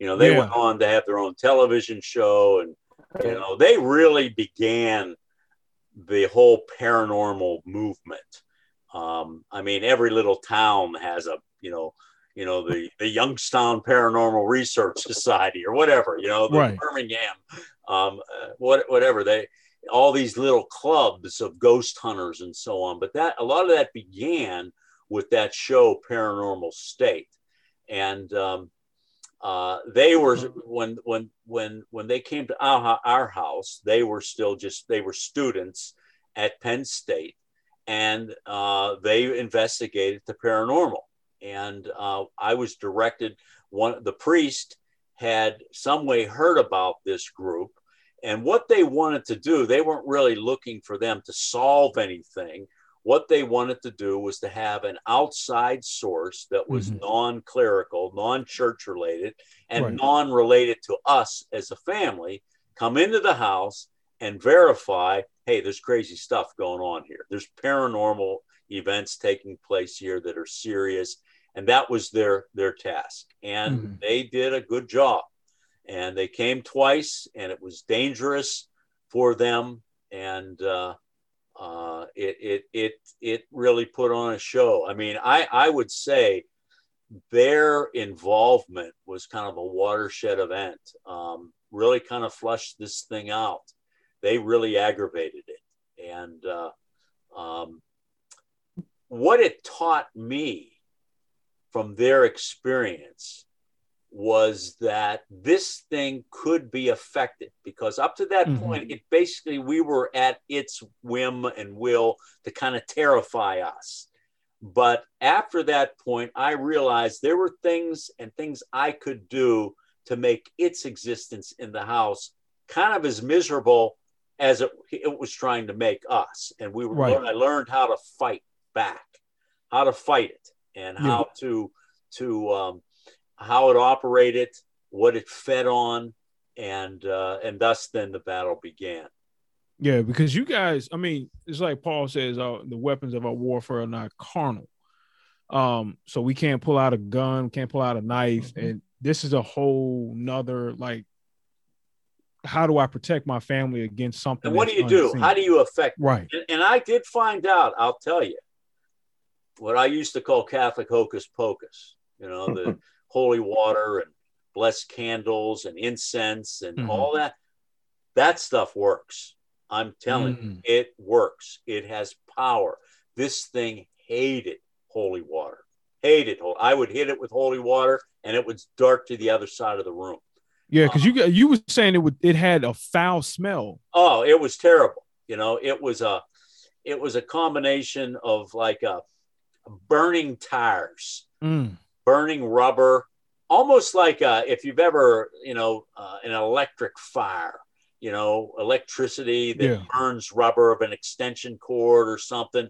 You know, they
Yeah.
went on to have their own television show, and you know, they really began the whole paranormal movement. Um, I mean, every little town has a, you know, you know, the the Youngstown Paranormal Research Society or whatever, you know, the
Right.
Birmingham, um, uh, what whatever they, all these little clubs of ghost hunters and so on. But that a lot of that began with that show Paranormal State, and um, uh, they were when when when when they came to our, our house, they were still just they were students at Penn State, and uh, they investigated the paranormal. And uh, I was directed. One the priest had some way heard about this group, and what they wanted to do. They weren't really looking for them to solve anything. What they wanted to do was to have an outside source that was
Mhm.
non-clerical, non-church related, and
Right.
non-related to us as a family come into the house and verify hey there's crazy stuff going on here there's paranormal events taking place here that are serious and that was their their task and
Mhm.
they did a good job and they came twice and it was dangerous for them and uh, uh, it, it it it really put on a show. I mean, I I would say their involvement was kind of a watershed event. Um, really kind of flushed this thing out. They really aggravated it, and uh, um, what it taught me from their experience was that this thing could be affected because up to that mm-hmm. point, it basically we were at its whim and will to kind of terrify us. But after that point, I realized there were things and things I could do to make its existence in the house kind of as miserable as it, it was trying to make us. And we were, right. I learned how to fight back, how to fight it, and yeah. how to to um, how it operated, what it fed on, and uh, and thus then the battle began.
Yeah, because you guys, I mean, it's like Paul says, uh, the weapons of our warfare are not carnal. Um, so we can't pull out a gun, can't pull out a knife, mm-hmm. and this is a whole nother like how do I protect my family against something?
And what do you unseen? do? How do you affect?
Right.
And, and, I did find out. I'll tell you what I used to call Catholic hocus pocus. You know, the holy water and blessed candles and incense and mm-hmm. all that. That stuff works. I'm telling mm-hmm. you, it works. It has power. This thing hated holy water. Hated. I would hit it with holy water, and it would dart to the other side of the room.
Yeah, because you you were saying it would it had a foul smell.
Oh, it was terrible. You know, it was a it was a combination of like a burning tires,
mm
burning rubber, almost like uh, if you've ever, you know, uh, an electric fire, you know, electricity that yeah. burns rubber of an extension cord or something.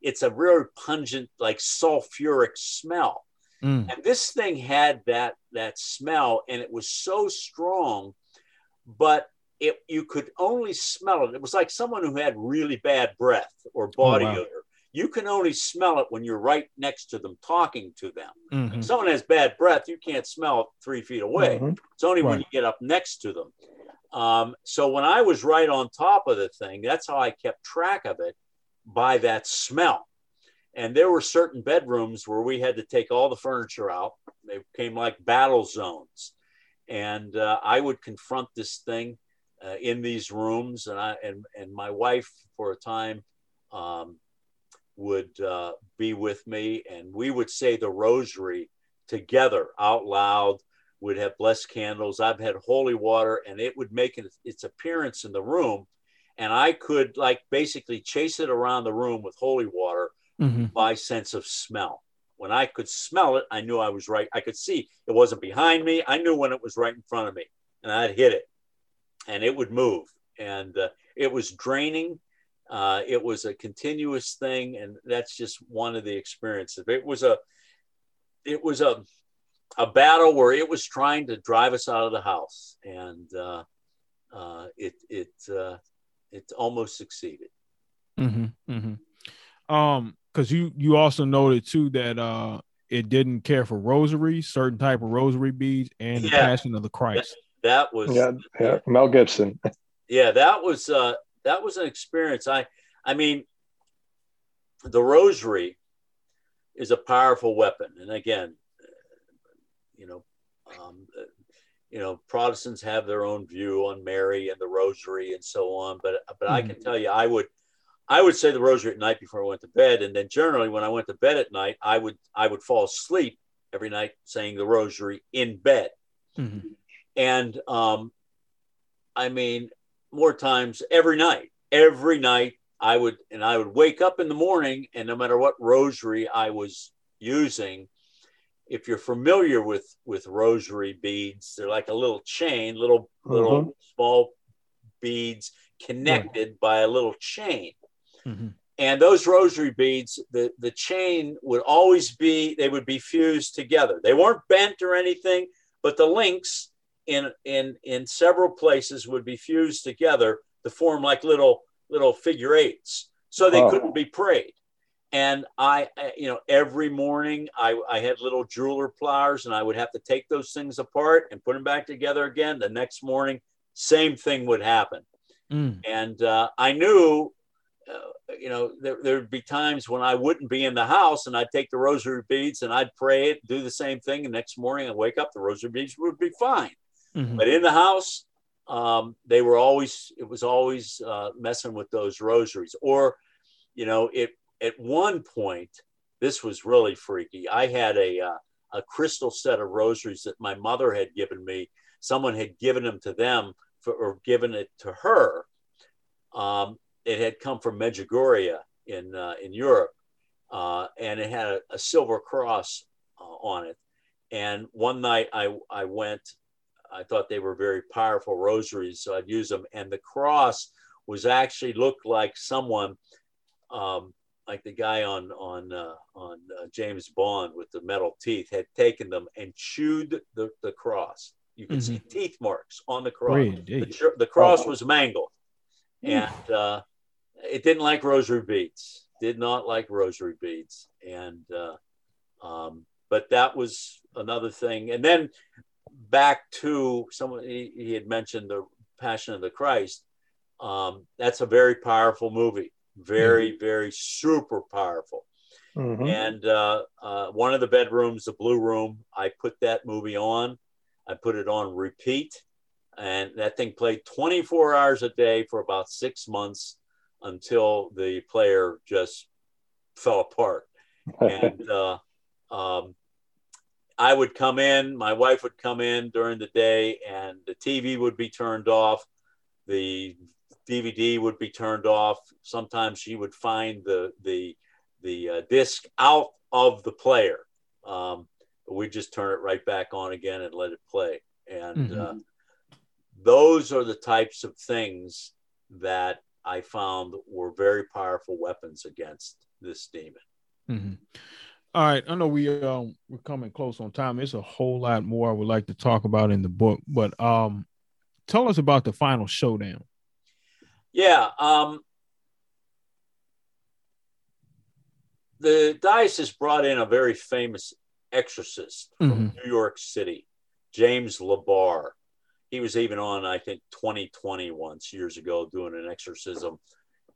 It's a really pungent, like sulfuric smell. Mm. And this thing had that that smell, and it was so strong, but it you could only smell it. It was like someone who had really bad breath or body oh, wow. odor you can only smell it when you're right next to them talking to them. Mm-hmm. If someone has bad breath, you can't smell it three feet away. Mm-hmm. It's only right. when you get up next to them. Um, so when I was right on top of the thing, that's how I kept track of it by that smell. And there were certain bedrooms where we had to take all the furniture out. They became like battle zones. And uh, I would confront this thing uh, in these rooms. And I and, and my wife, for a time, um, would uh, be with me, and we would say the rosary together out loud. Would have blessed candles. I've had holy water, and it would make its appearance in the room, and I could like basically chase it around the room with holy water mm-hmm. by sense of smell. When I could smell it, I knew I was right. I could see it wasn't behind me. I knew when it was right in front of me, and I'd hit it, and it would move, and uh, it was draining uh, it was a continuous thing, and that's just one of the experiences. It was a, it was a, a battle where it was trying to drive us out of the house, and uh, uh, it it uh, it almost succeeded.
Mm-hmm, mm-hmm. Um, because you you also noted too that uh it didn't care for rosaries, certain type of rosary beads, and yeah. the Passion of the Christ.
That, that was
yeah, yeah, Mel Gibson.
yeah, that was uh that was an experience. I, I mean, the rosary is a powerful weapon, and again, you know, um, you know, Protestants have their own view on Mary and the rosary and so on. But but mm-hmm. I can mm-hmm. tell you, I would I would say the rosary at night before I went to bed, and then generally when I went to bed at night, I would I would fall asleep every night saying the rosary in bed. Mm-hmm. And um, I mean, more times every night. Every night I would, and I would wake up in the morning, and no matter what rosary I was using, if you're familiar with with rosary beads, they're like a little chain, little little mm-hmm. small beads connected mm-hmm. by a little chain. Mm-hmm. And those rosary beads, the, the chain would always be, they would be fused together. They weren't bent or anything, but the links in in in several places would be fused together to form like little little figure eights so they oh. couldn't be prayed and I, you know, every morning I, I had little jeweler pliers and I would have to take those things apart and put them back together again. The next morning, same thing would happen. Mm. And uh, I knew uh, you know, there, there'd be times when I wouldn't be in the house and I'd take the rosary beads and I'd pray it, do the same thing. And next morning I'd wake up, the rosary beads would be fine. Mm-hmm. But in the house, um, they were always, it was always uh, messing with those rosaries. Or, you know, it at one point, this was really freaky. I had a, uh, a crystal set of rosaries that my mother had given me. Someone had given them to them for, or given it to her. Um, it had come from Medjugorje in uh, in Europe, uh, and it had a, a silver cross uh, on it. And one night I I went, I thought they were very powerful rosaries, so I'd use them. And the cross was actually looked like someone, um, like the guy on on uh, on uh, James Bond with the metal teeth, had taken them and chewed the, the cross. You can mm-hmm. see teeth marks on the cross. The, the, cross oh. was mangled, and uh, it didn't like rosary beads. Did not like rosary beads, and uh, um, but that was another thing. And then back to someone he, he had mentioned the Passion of the Christ. Um, that's a very powerful movie. Very, mm-hmm. very super powerful. Mm-hmm. And uh, uh, one of the bedrooms, the blue room, I put that movie on. I put it on repeat, and that thing played 24 hours a day for about six months until the player just fell apart. and uh, um, I would come in, my wife would come in during the day, and the TV would be turned off, the DVD would be turned off. Sometimes she would find the the the uh, disc out of the player. Um, we just turn it right back on again and let it play. And mm-hmm. uh, those are the types of things that I found were very powerful weapons against this demon.
Mm-hmm. All right, I know we um we're coming close on time. It's a whole lot more I would like to talk about in the book, but um, tell us about the final showdown.
Yeah, um, the diocese brought in a very famous exorcist from mm-hmm. New York City, James LeBar he was even on I think 2020 once years ago doing an exorcism,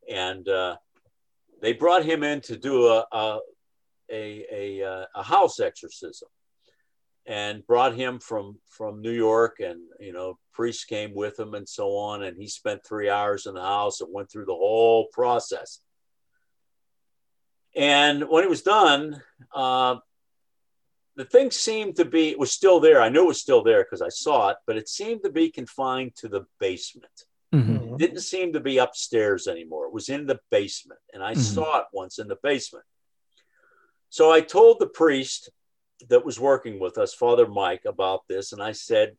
and uh, they brought him in to do a a, a, a, uh, a house exorcism, and brought him from from New York, and you know priests came with him and so on, and he spent three hours in the house and went through the whole process. And when it was done, uh, the thing seemed to be it was still there. I knew it was still there because I saw it, but it seemed to be confined to the basement. Mm-hmm. It didn't seem to be upstairs anymore. It was in the basement, and I mm-hmm. saw it once in the basement. So I told the priest that was working with us, Father Mike, about this, and I said,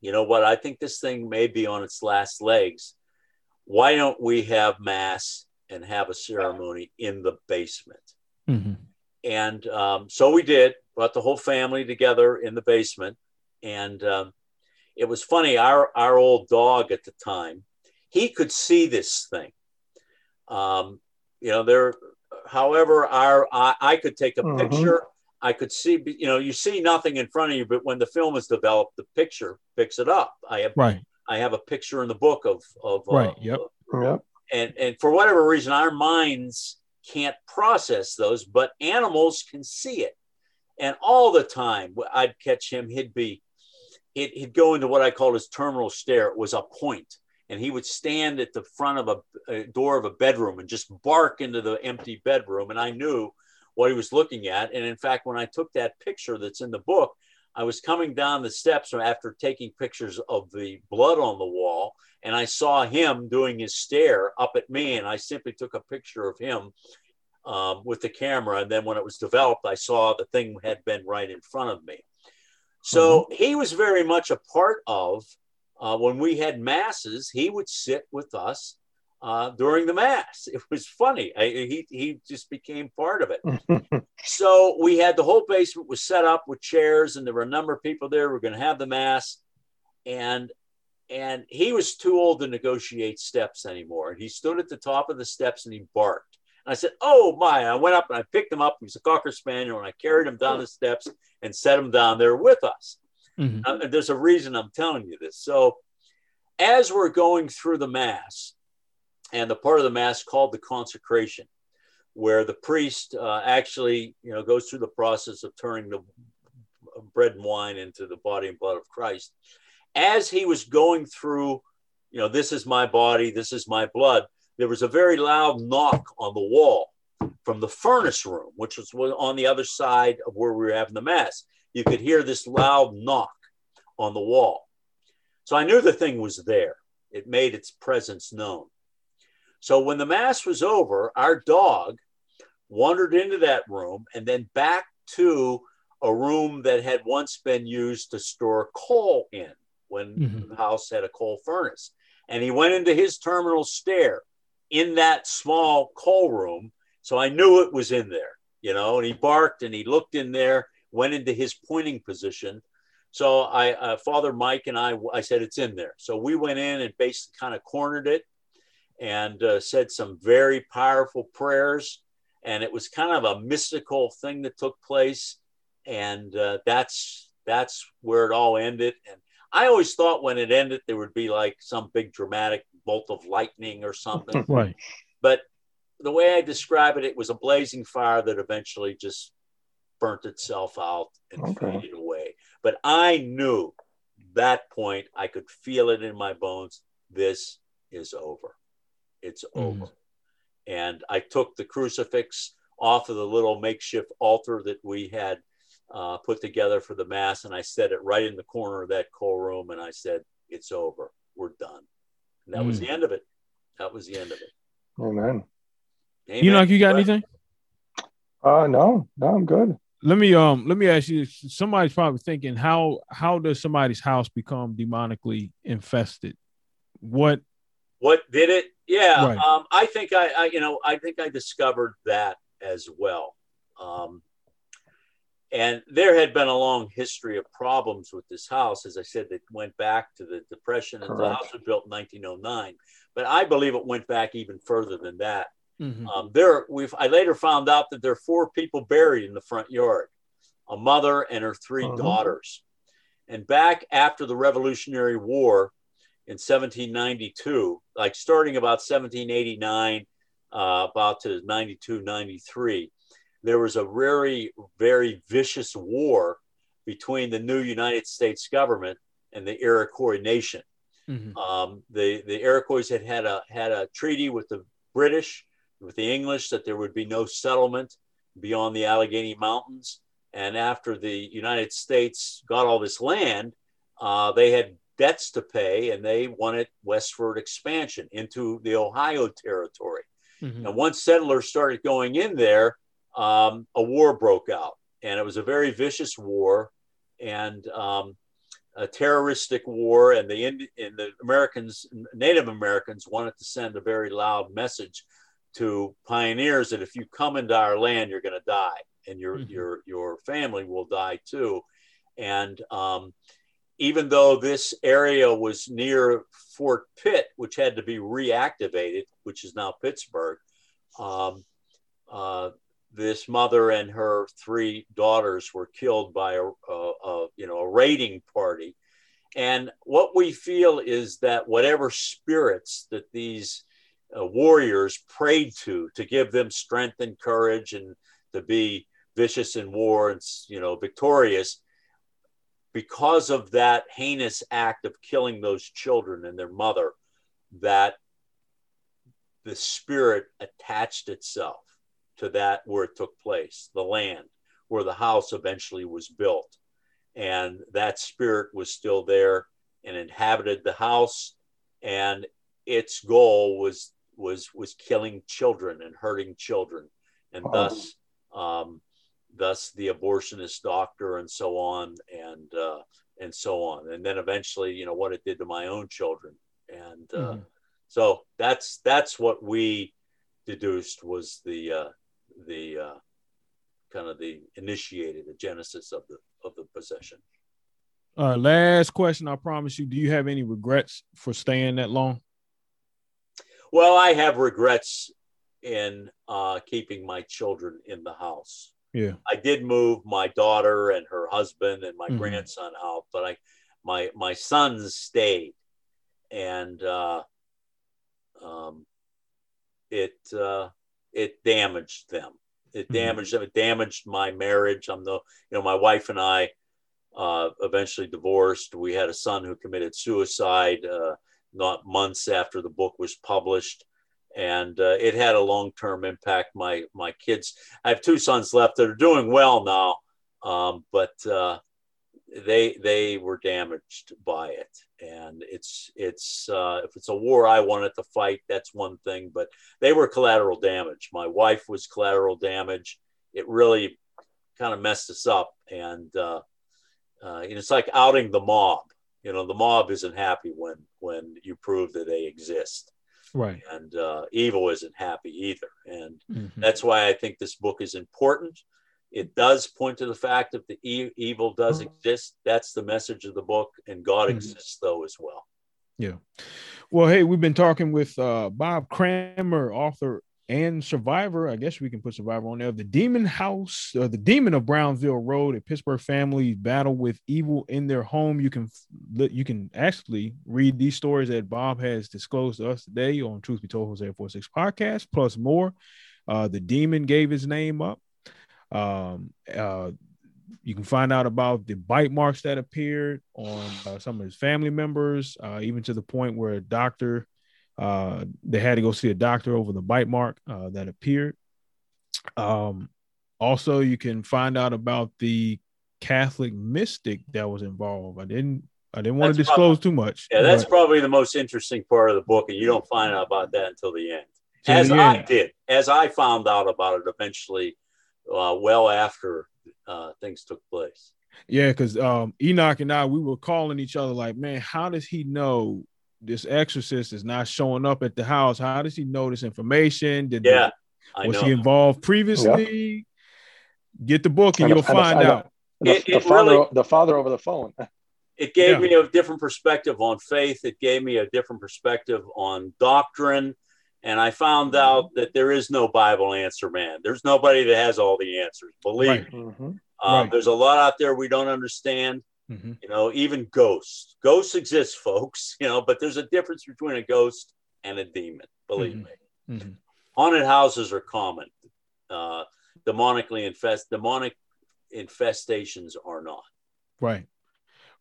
"You know what? I think this thing may be on its last legs. Why don't we have mass and have a ceremony in the basement?" Mm-hmm. And um, so we did brought the whole family together in the basement. And um, it was funny, our, our old dog at the time, he could see this thing. Um, you know, there, however, our, I, I could take a mm-hmm. picture. I could see, you know, you see nothing in front of you, but when the film is developed, the picture picks it up. I have,
right.
I have a picture in the book of, of,
right. Uh, yep.
Uh, yep.
And, and for whatever reason, our minds can't process those, but animals can see it. And all the time I'd catch him, he'd be, he'd, he'd go into what I called his terminal stare. It was a point, and he would stand at the front of a, a door of a bedroom and just bark into the empty bedroom. And I knew what he was looking at. And in fact, when I took that picture that's in the book, I was coming down the steps after taking pictures of the blood on the wall, and I saw him doing his stare up at me, and I simply took a picture of him um, with the camera. And then when it was developed, I saw the thing had been right in front of me. So mm-hmm. he was very much a part of uh, when we had masses, he would sit with us uh, during the mass. It was funny. I, he, he just became part of it. so we had the whole basement was set up with chairs, and there were a number of people there. We are going to have the mass, and and he was too old to negotiate steps anymore. He stood at the top of the steps and he barked. And I said, Oh my. I went up and I picked him up. He was a Cocker Spaniel, and I carried him down the steps and set him down there with us. Mm-hmm. Uh, there's a reason I'm telling you this. So, as we're going through the Mass, and the part of the mass called the consecration, where the priest uh, actually, you know, goes through the process of turning the bread and wine into the body and blood of Christ. As he was going through, you know, this is my body, this is my blood, there was a very loud knock on the wall from the furnace room, which was on the other side of where we were having the mass. You could hear this loud knock on the wall. So I knew the thing was there. It made its presence known. So when the mass was over, our dog wandered into that room and then back to a room that had once been used to store coal in when mm-hmm. the house had a coal furnace. And he went into his terminal stare in that small coal room. So I knew it was in there, you know, and he barked and he looked in there, went into his pointing position. So I, uh, Father Mike and I, I said, it's in there. So we went in and basically kind of cornered it and uh, said some very powerful prayers. And it was kind of a mystical thing that took place. And uh, that's, that's where it all ended. And I always thought when it ended, there would be like some big dramatic bolt of lightning or something.
right.
But the way I describe it, it was a blazing fire that eventually just burnt itself out and okay. faded away. But I knew that point, I could feel it in my bones. This is over. It's mm. over. And I took the crucifix off of the little makeshift altar that we had uh, put together for the mass, and I set it right in the corner of that coal room, and I said, "It's over. We're done." And that mm. was the end of it. That was the end of it.
Amen.
Amen. You know, you got anything?
Uh, no, no, I'm good.
Let me um, let me ask you. Somebody's probably thinking, how how does somebody's house become demonically infested? What?
What did it? Yeah, right. um, I think I, I, you know, I think I discovered that as well. Um, and there had been a long history of problems with this house. As I said, that went back to the Depression, and the house was built in 1909. But I believe it went back even further than that. Mm-hmm. Um, there, we've. I later found out that there are four people buried in the front yard: a mother and her 3 uh-huh. daughters. And back after the Revolutionary War in 1792, like starting about 1789, uh, about to 92, 93 there was a very, very vicious war between the new United States government and the Iroquois nation. Mm-hmm. Um, the the Iroquois had had a had a treaty with the British, with the English, that there would be no settlement beyond the Allegheny Mountains. And after the United States got all this land, uh, they had debts to pay, and they wanted westward expansion into the Ohio territory. Mm-hmm. And once settlers started going in there, um, a war broke out, and it was a very vicious war and um, a terroristic war. And the and the Americans, Native Americans, wanted to send a very loud message to pioneers that if you come into our land, you're going to die, and your mm-hmm. your your family will die too. And um, even though this area was near Fort Pitt, which had to be reactivated, which is now Pittsburgh, um, uh, this mother and her three daughters were killed by a, a, a, you know a raiding party and what we feel is that whatever spirits that these uh, warriors prayed to to give them strength and courage and to be vicious in war and you know victorious because of that heinous act of killing those children and their mother that the spirit attached itself to that where it took place, the land where the house eventually was built. And that spirit was still there and inhabited the house. And its goal was was was killing children and hurting children. And oh. thus um, thus the abortionist doctor and so on and uh, and so on. And then eventually, you know, what it did to my own children. And uh, mm. so that's that's what we deduced was the uh, the uh, kind of the initiated the genesis of the of the possession.
Right, last question. I promise you. Do you have any regrets for staying that long?
Well, I have regrets in uh, keeping my children in the house.
Yeah,
I did move my daughter and her husband and my mm-hmm. grandson out, but I my my sons stayed, and uh, um, it uh, it damaged them. It
Mhm.
damaged them. It damaged my marriage. I'm the you know my wife and I uh, eventually divorced. We had a son who committed suicide uh, not months after the book was published, and uh, it had a long term impact. My my kids. I have two sons left that are doing well now, um, but uh, they they were damaged by it. And it's it's uh, if it's a war i wanted to fight that's one thing but they were collateral damage. My wife was collateral damage. It really kind of messed us up. And uh, uh, it's like outing the mob you know the mob isn't happy when when you prove that they exist
Right.
and uh, evil isn't happy either and
Mhm.
that's why I think this book is important. It does point to the fact that the e- evil does exist. That's the message of the book, and God
Mhm.
exists though as well. Yeah.
Well, hey, we've been talking with uh, Bob Cranmer, author and survivor. I guess we can put survivor on there. The Demon House, uh, the Demon of Brownsville Road, a Pittsburgh family battle with evil in their home. You can you can actually read these stories that Bob has disclosed to us today on Truth Be Told Jose 46 podcast, plus more. Uh, the demon gave his name up. Um, uh, you can find out about the bite marks that appeared on uh, some of his family members, uh, even to the point where a doctor, uh, they had to go see a doctor over the bite mark uh, that appeared. Um, also, you can find out about the Catholic mystic that was involved. I didn't, I didn't want to
That's
disclose too much.
Yeah, that's
but
probably the most interesting part of the book, and you don't find out about that until the end. as
the
I
end.
did, as I found out about it eventually, uh, well after uh, things took place.
Yeah, because um, Enoch and I, we were calling each other like, man, how does he know this exorcist is not showing up at the house? How does he know this information? Did the-
Yeah, I
was
know.
he involved previously? Get the book and,
And-
you'll
and-
find
and-
out.
The,
It-
the
it
father,
really-
the father over the phone.
it gave
Yeah.
me a different perspective on faith. It gave me a different perspective on doctrine. And I found out that there is no Bible answer man. There's nobody that has all the answers. Believe
Right.
me.
Mhm.
Uh,
Right.
There's a lot out there we don't understand.
Mhm.
You know, even ghosts. Ghosts exist, folks. You know, but there's a difference between a ghost and a demon. Believe
Mhm.
me.
Mhm.
Haunted houses are common. Uh, demonically infest demonic infestations are not.
Right,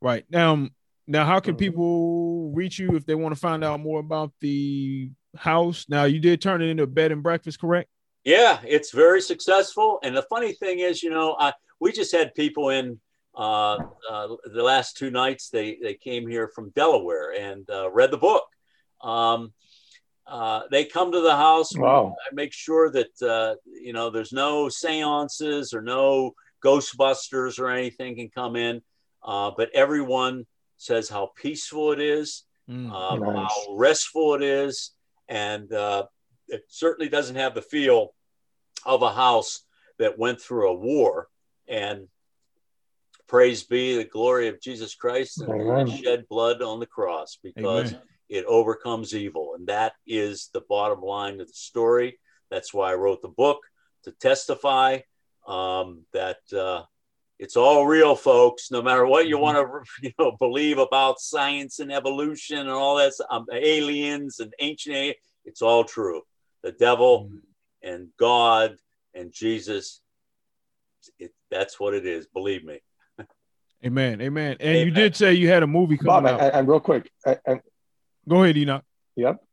right. Now, now, how can
Mhm.
people reach you if they want to find out more about the house? Now, you did turn it into a bed and breakfast, correct?
Yeah, it's very successful. And the funny thing is, you know, I, we just had people in uh, uh, the last two nights. They they came here from Delaware and uh, read the book. Um, uh, they come to the house.
Wow.
I make sure that uh, you know there's no seances or no Ghostbusters or anything can come in. Uh, but everyone says how peaceful it is,
Mm.
um,
Nice.
how restful it is, and uh, it certainly doesn't have the feel of a house that went through a war. And praise be the glory of Jesus Christ and
Amen.
Shed blood on the cross because
Amen.
it overcomes evil. And that is the bottom line of the story. That's why I wrote the book to testify um, that uh, it's all real, folks. No matter what you
Mhm.
want to, you know, believe about science and evolution and all that, um, aliens and ancient, a- it's all true. The devil and God and Jesus, it, that's what it is. Believe me.
Amen, amen. And you did say you had a movie
Bob,
coming
and,
out.
and real quick, and, and
Go ahead, Enoch.
Yep.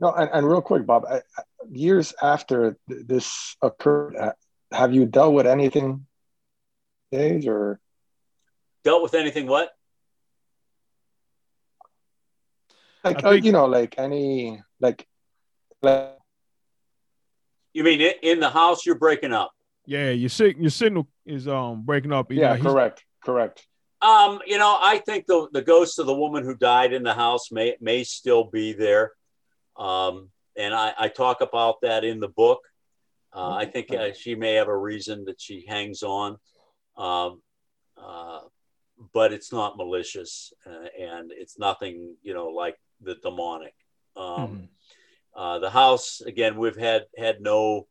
No, and, and real quick, Bob. I, I- years after th- this occurred, uh, have you dealt with anything? Days or
Dealt with anything? What?
like
I
uh, you know, like any like, like
You mean in, in the house? You're breaking up.
Yeah, your sig- your signal is um breaking up.
yeah,
Enoch. He's-
correct, correct.
Um, you know, I think the the ghost of the woman who died in the house may may still be there, um, and I, I talk about that in the book. Uh, I think uh, she may have a reason that she hangs on, um, uh, but it's not malicious uh, and it's nothing you know like the demonic. Um,
Mhm.
uh, the house again, we've had had no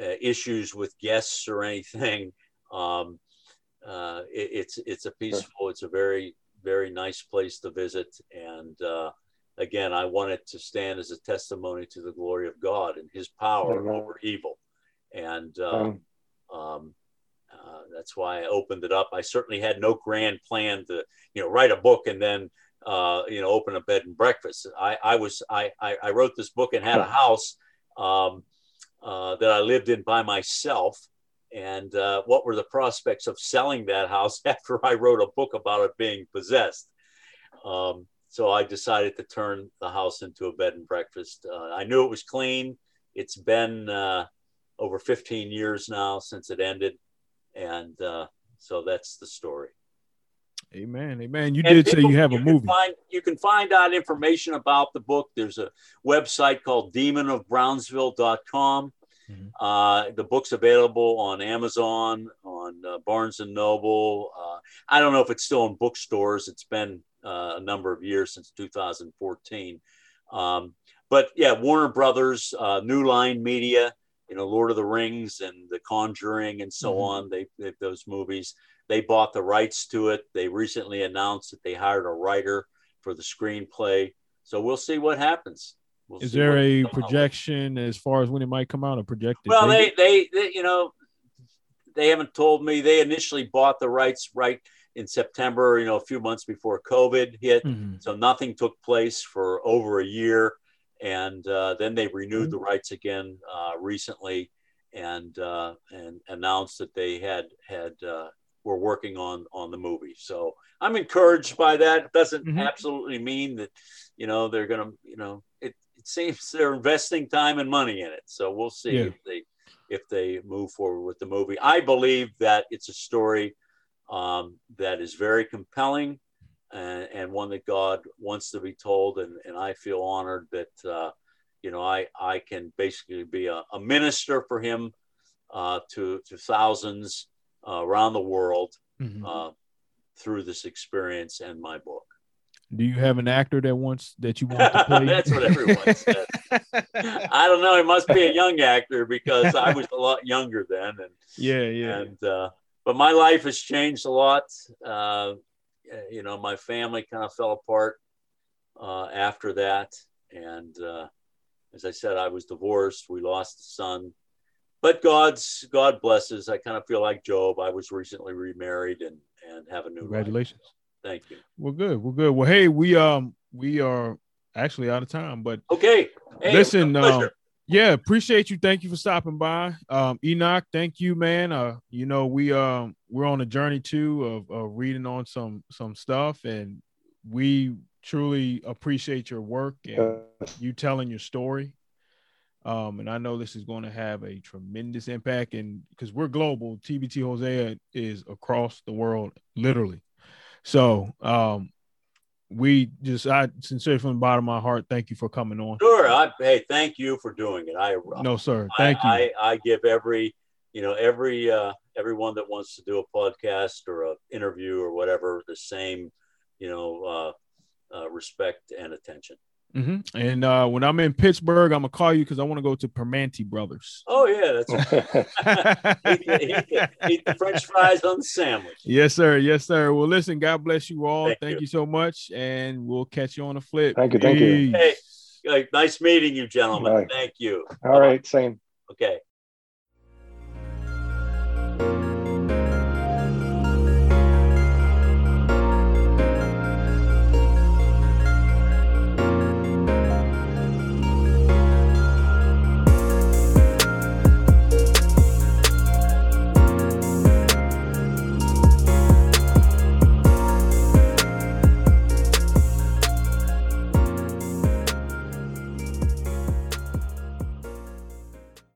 uh, issues with guests or anything. Um, uh, it, it's it's a peaceful, it's a very very nice place to visit, and uh, again, I wanted to stand as a testimony to the glory of God and His power
Amen.
over evil, and uh, um, uh, that's why I opened it up. I certainly had no grand plan to, you know, write a book and then, uh, you know, open a bed and breakfast. I, I was, I, I, I wrote this book and had a house um, uh, that I lived in by myself. And uh, what were the prospects of selling that house after I wrote a book about it being possessed? Um, so I decided to turn the house into a bed and breakfast. Uh, I knew it was clean. It's been uh, over 15 years now since it ended and uh, so that's the story.
Amen. Amen. You
And
did say you have a movie.
Find, you can find out information about the book. There's a website called demonofbrownsville.com.
Mhm.
Uh, the book's available on Amazon, on uh, Barnes and Noble. Uh, I don't know if it's still in bookstores. It's been uh, a number of years since 2014. Um, but yeah, Warner Brothers, uh, New Line Media, you know, Lord of the Rings and The Conjuring and so
Mhm.
on. They, they those movies. They bought the rights to it. They recently announced that they hired a writer for the screenplay. So we'll see what happens. We'll
Is there a
they come out with.
projection as far as when it might come out? A projected?
Well, they, they, they, you know, they haven't told me. They initially bought the rights right in September, you know, a few months before COVID hit.
Mhm.
So nothing took place for over a year. And uh, then they renewed the rights again uh, recently and, uh, and announced that they had, had, uh, were working on, on the movie. So I'm encouraged by that. It doesn't
Mhm.
absolutely mean that, you know, they're going to, you know, it, it seems they're investing time and money in it. So we'll see
Yeah.
if they, if they move forward with the movie. I believe that it's a story um, that is very compelling and, and one that God wants to be told. And, and I feel honored that, uh, you know, I, I can basically be a, a minister for him uh, to, to thousands uh, around the world
Mhm.
uh, through this experience and my book.
Do you have an actor that wants that you want to play?
That's what everyone said. I don't know. It must be a young actor because I was a lot younger then. And,
yeah, yeah.
and uh, but my life has changed a lot. Uh, you know, my family kind of fell apart uh, after that, and uh, as I said, I was divorced. We lost a son, but God's God blesses. I kind of feel like Job. I was recently remarried and and have a new life.
Congratulations.
Thank you.
We're good. We're good. Well, hey, we um we are actually out of time, but
Okay. Hey,
Listen,
it was a pleasure.
um, yeah, appreciate you. Thank you for stopping by. Um, Enoch, thank you, man. Uh, you know, we um we're on a journey too of, of reading on some some stuff, and we truly appreciate your work and you telling your story. Um, and I know this is going to have a tremendous impact, and because we're global, TBT Hosea is across the world, literally. So, um, we just, I sincerely from the bottom of my heart, thank you for coming on.
Sure. I, hey, thank you for doing it. I
No, sir. Thank
I,
you.
I, I give every, you know, every uh, everyone that wants to do a podcast or a interview or whatever the same, you know, uh, uh, respect and attention.
Hmm And uh, when I'm in Pittsburgh, I'm gonna call you because I want to go to Primanti Brothers.
Oh yeah, that's right. eat, the, eat, the, eat the French fries on the sandwich.
yes, sir. Yes, sir. Well, listen. God bless you all.
Thank
Thank,
you.
you. so much, and we'll catch you on the flip.
Thank you, thank you.
Peace.
Hey. Hey, nice meeting you, gentlemen.
Bye.
Thank you.
All right, same.
Okay.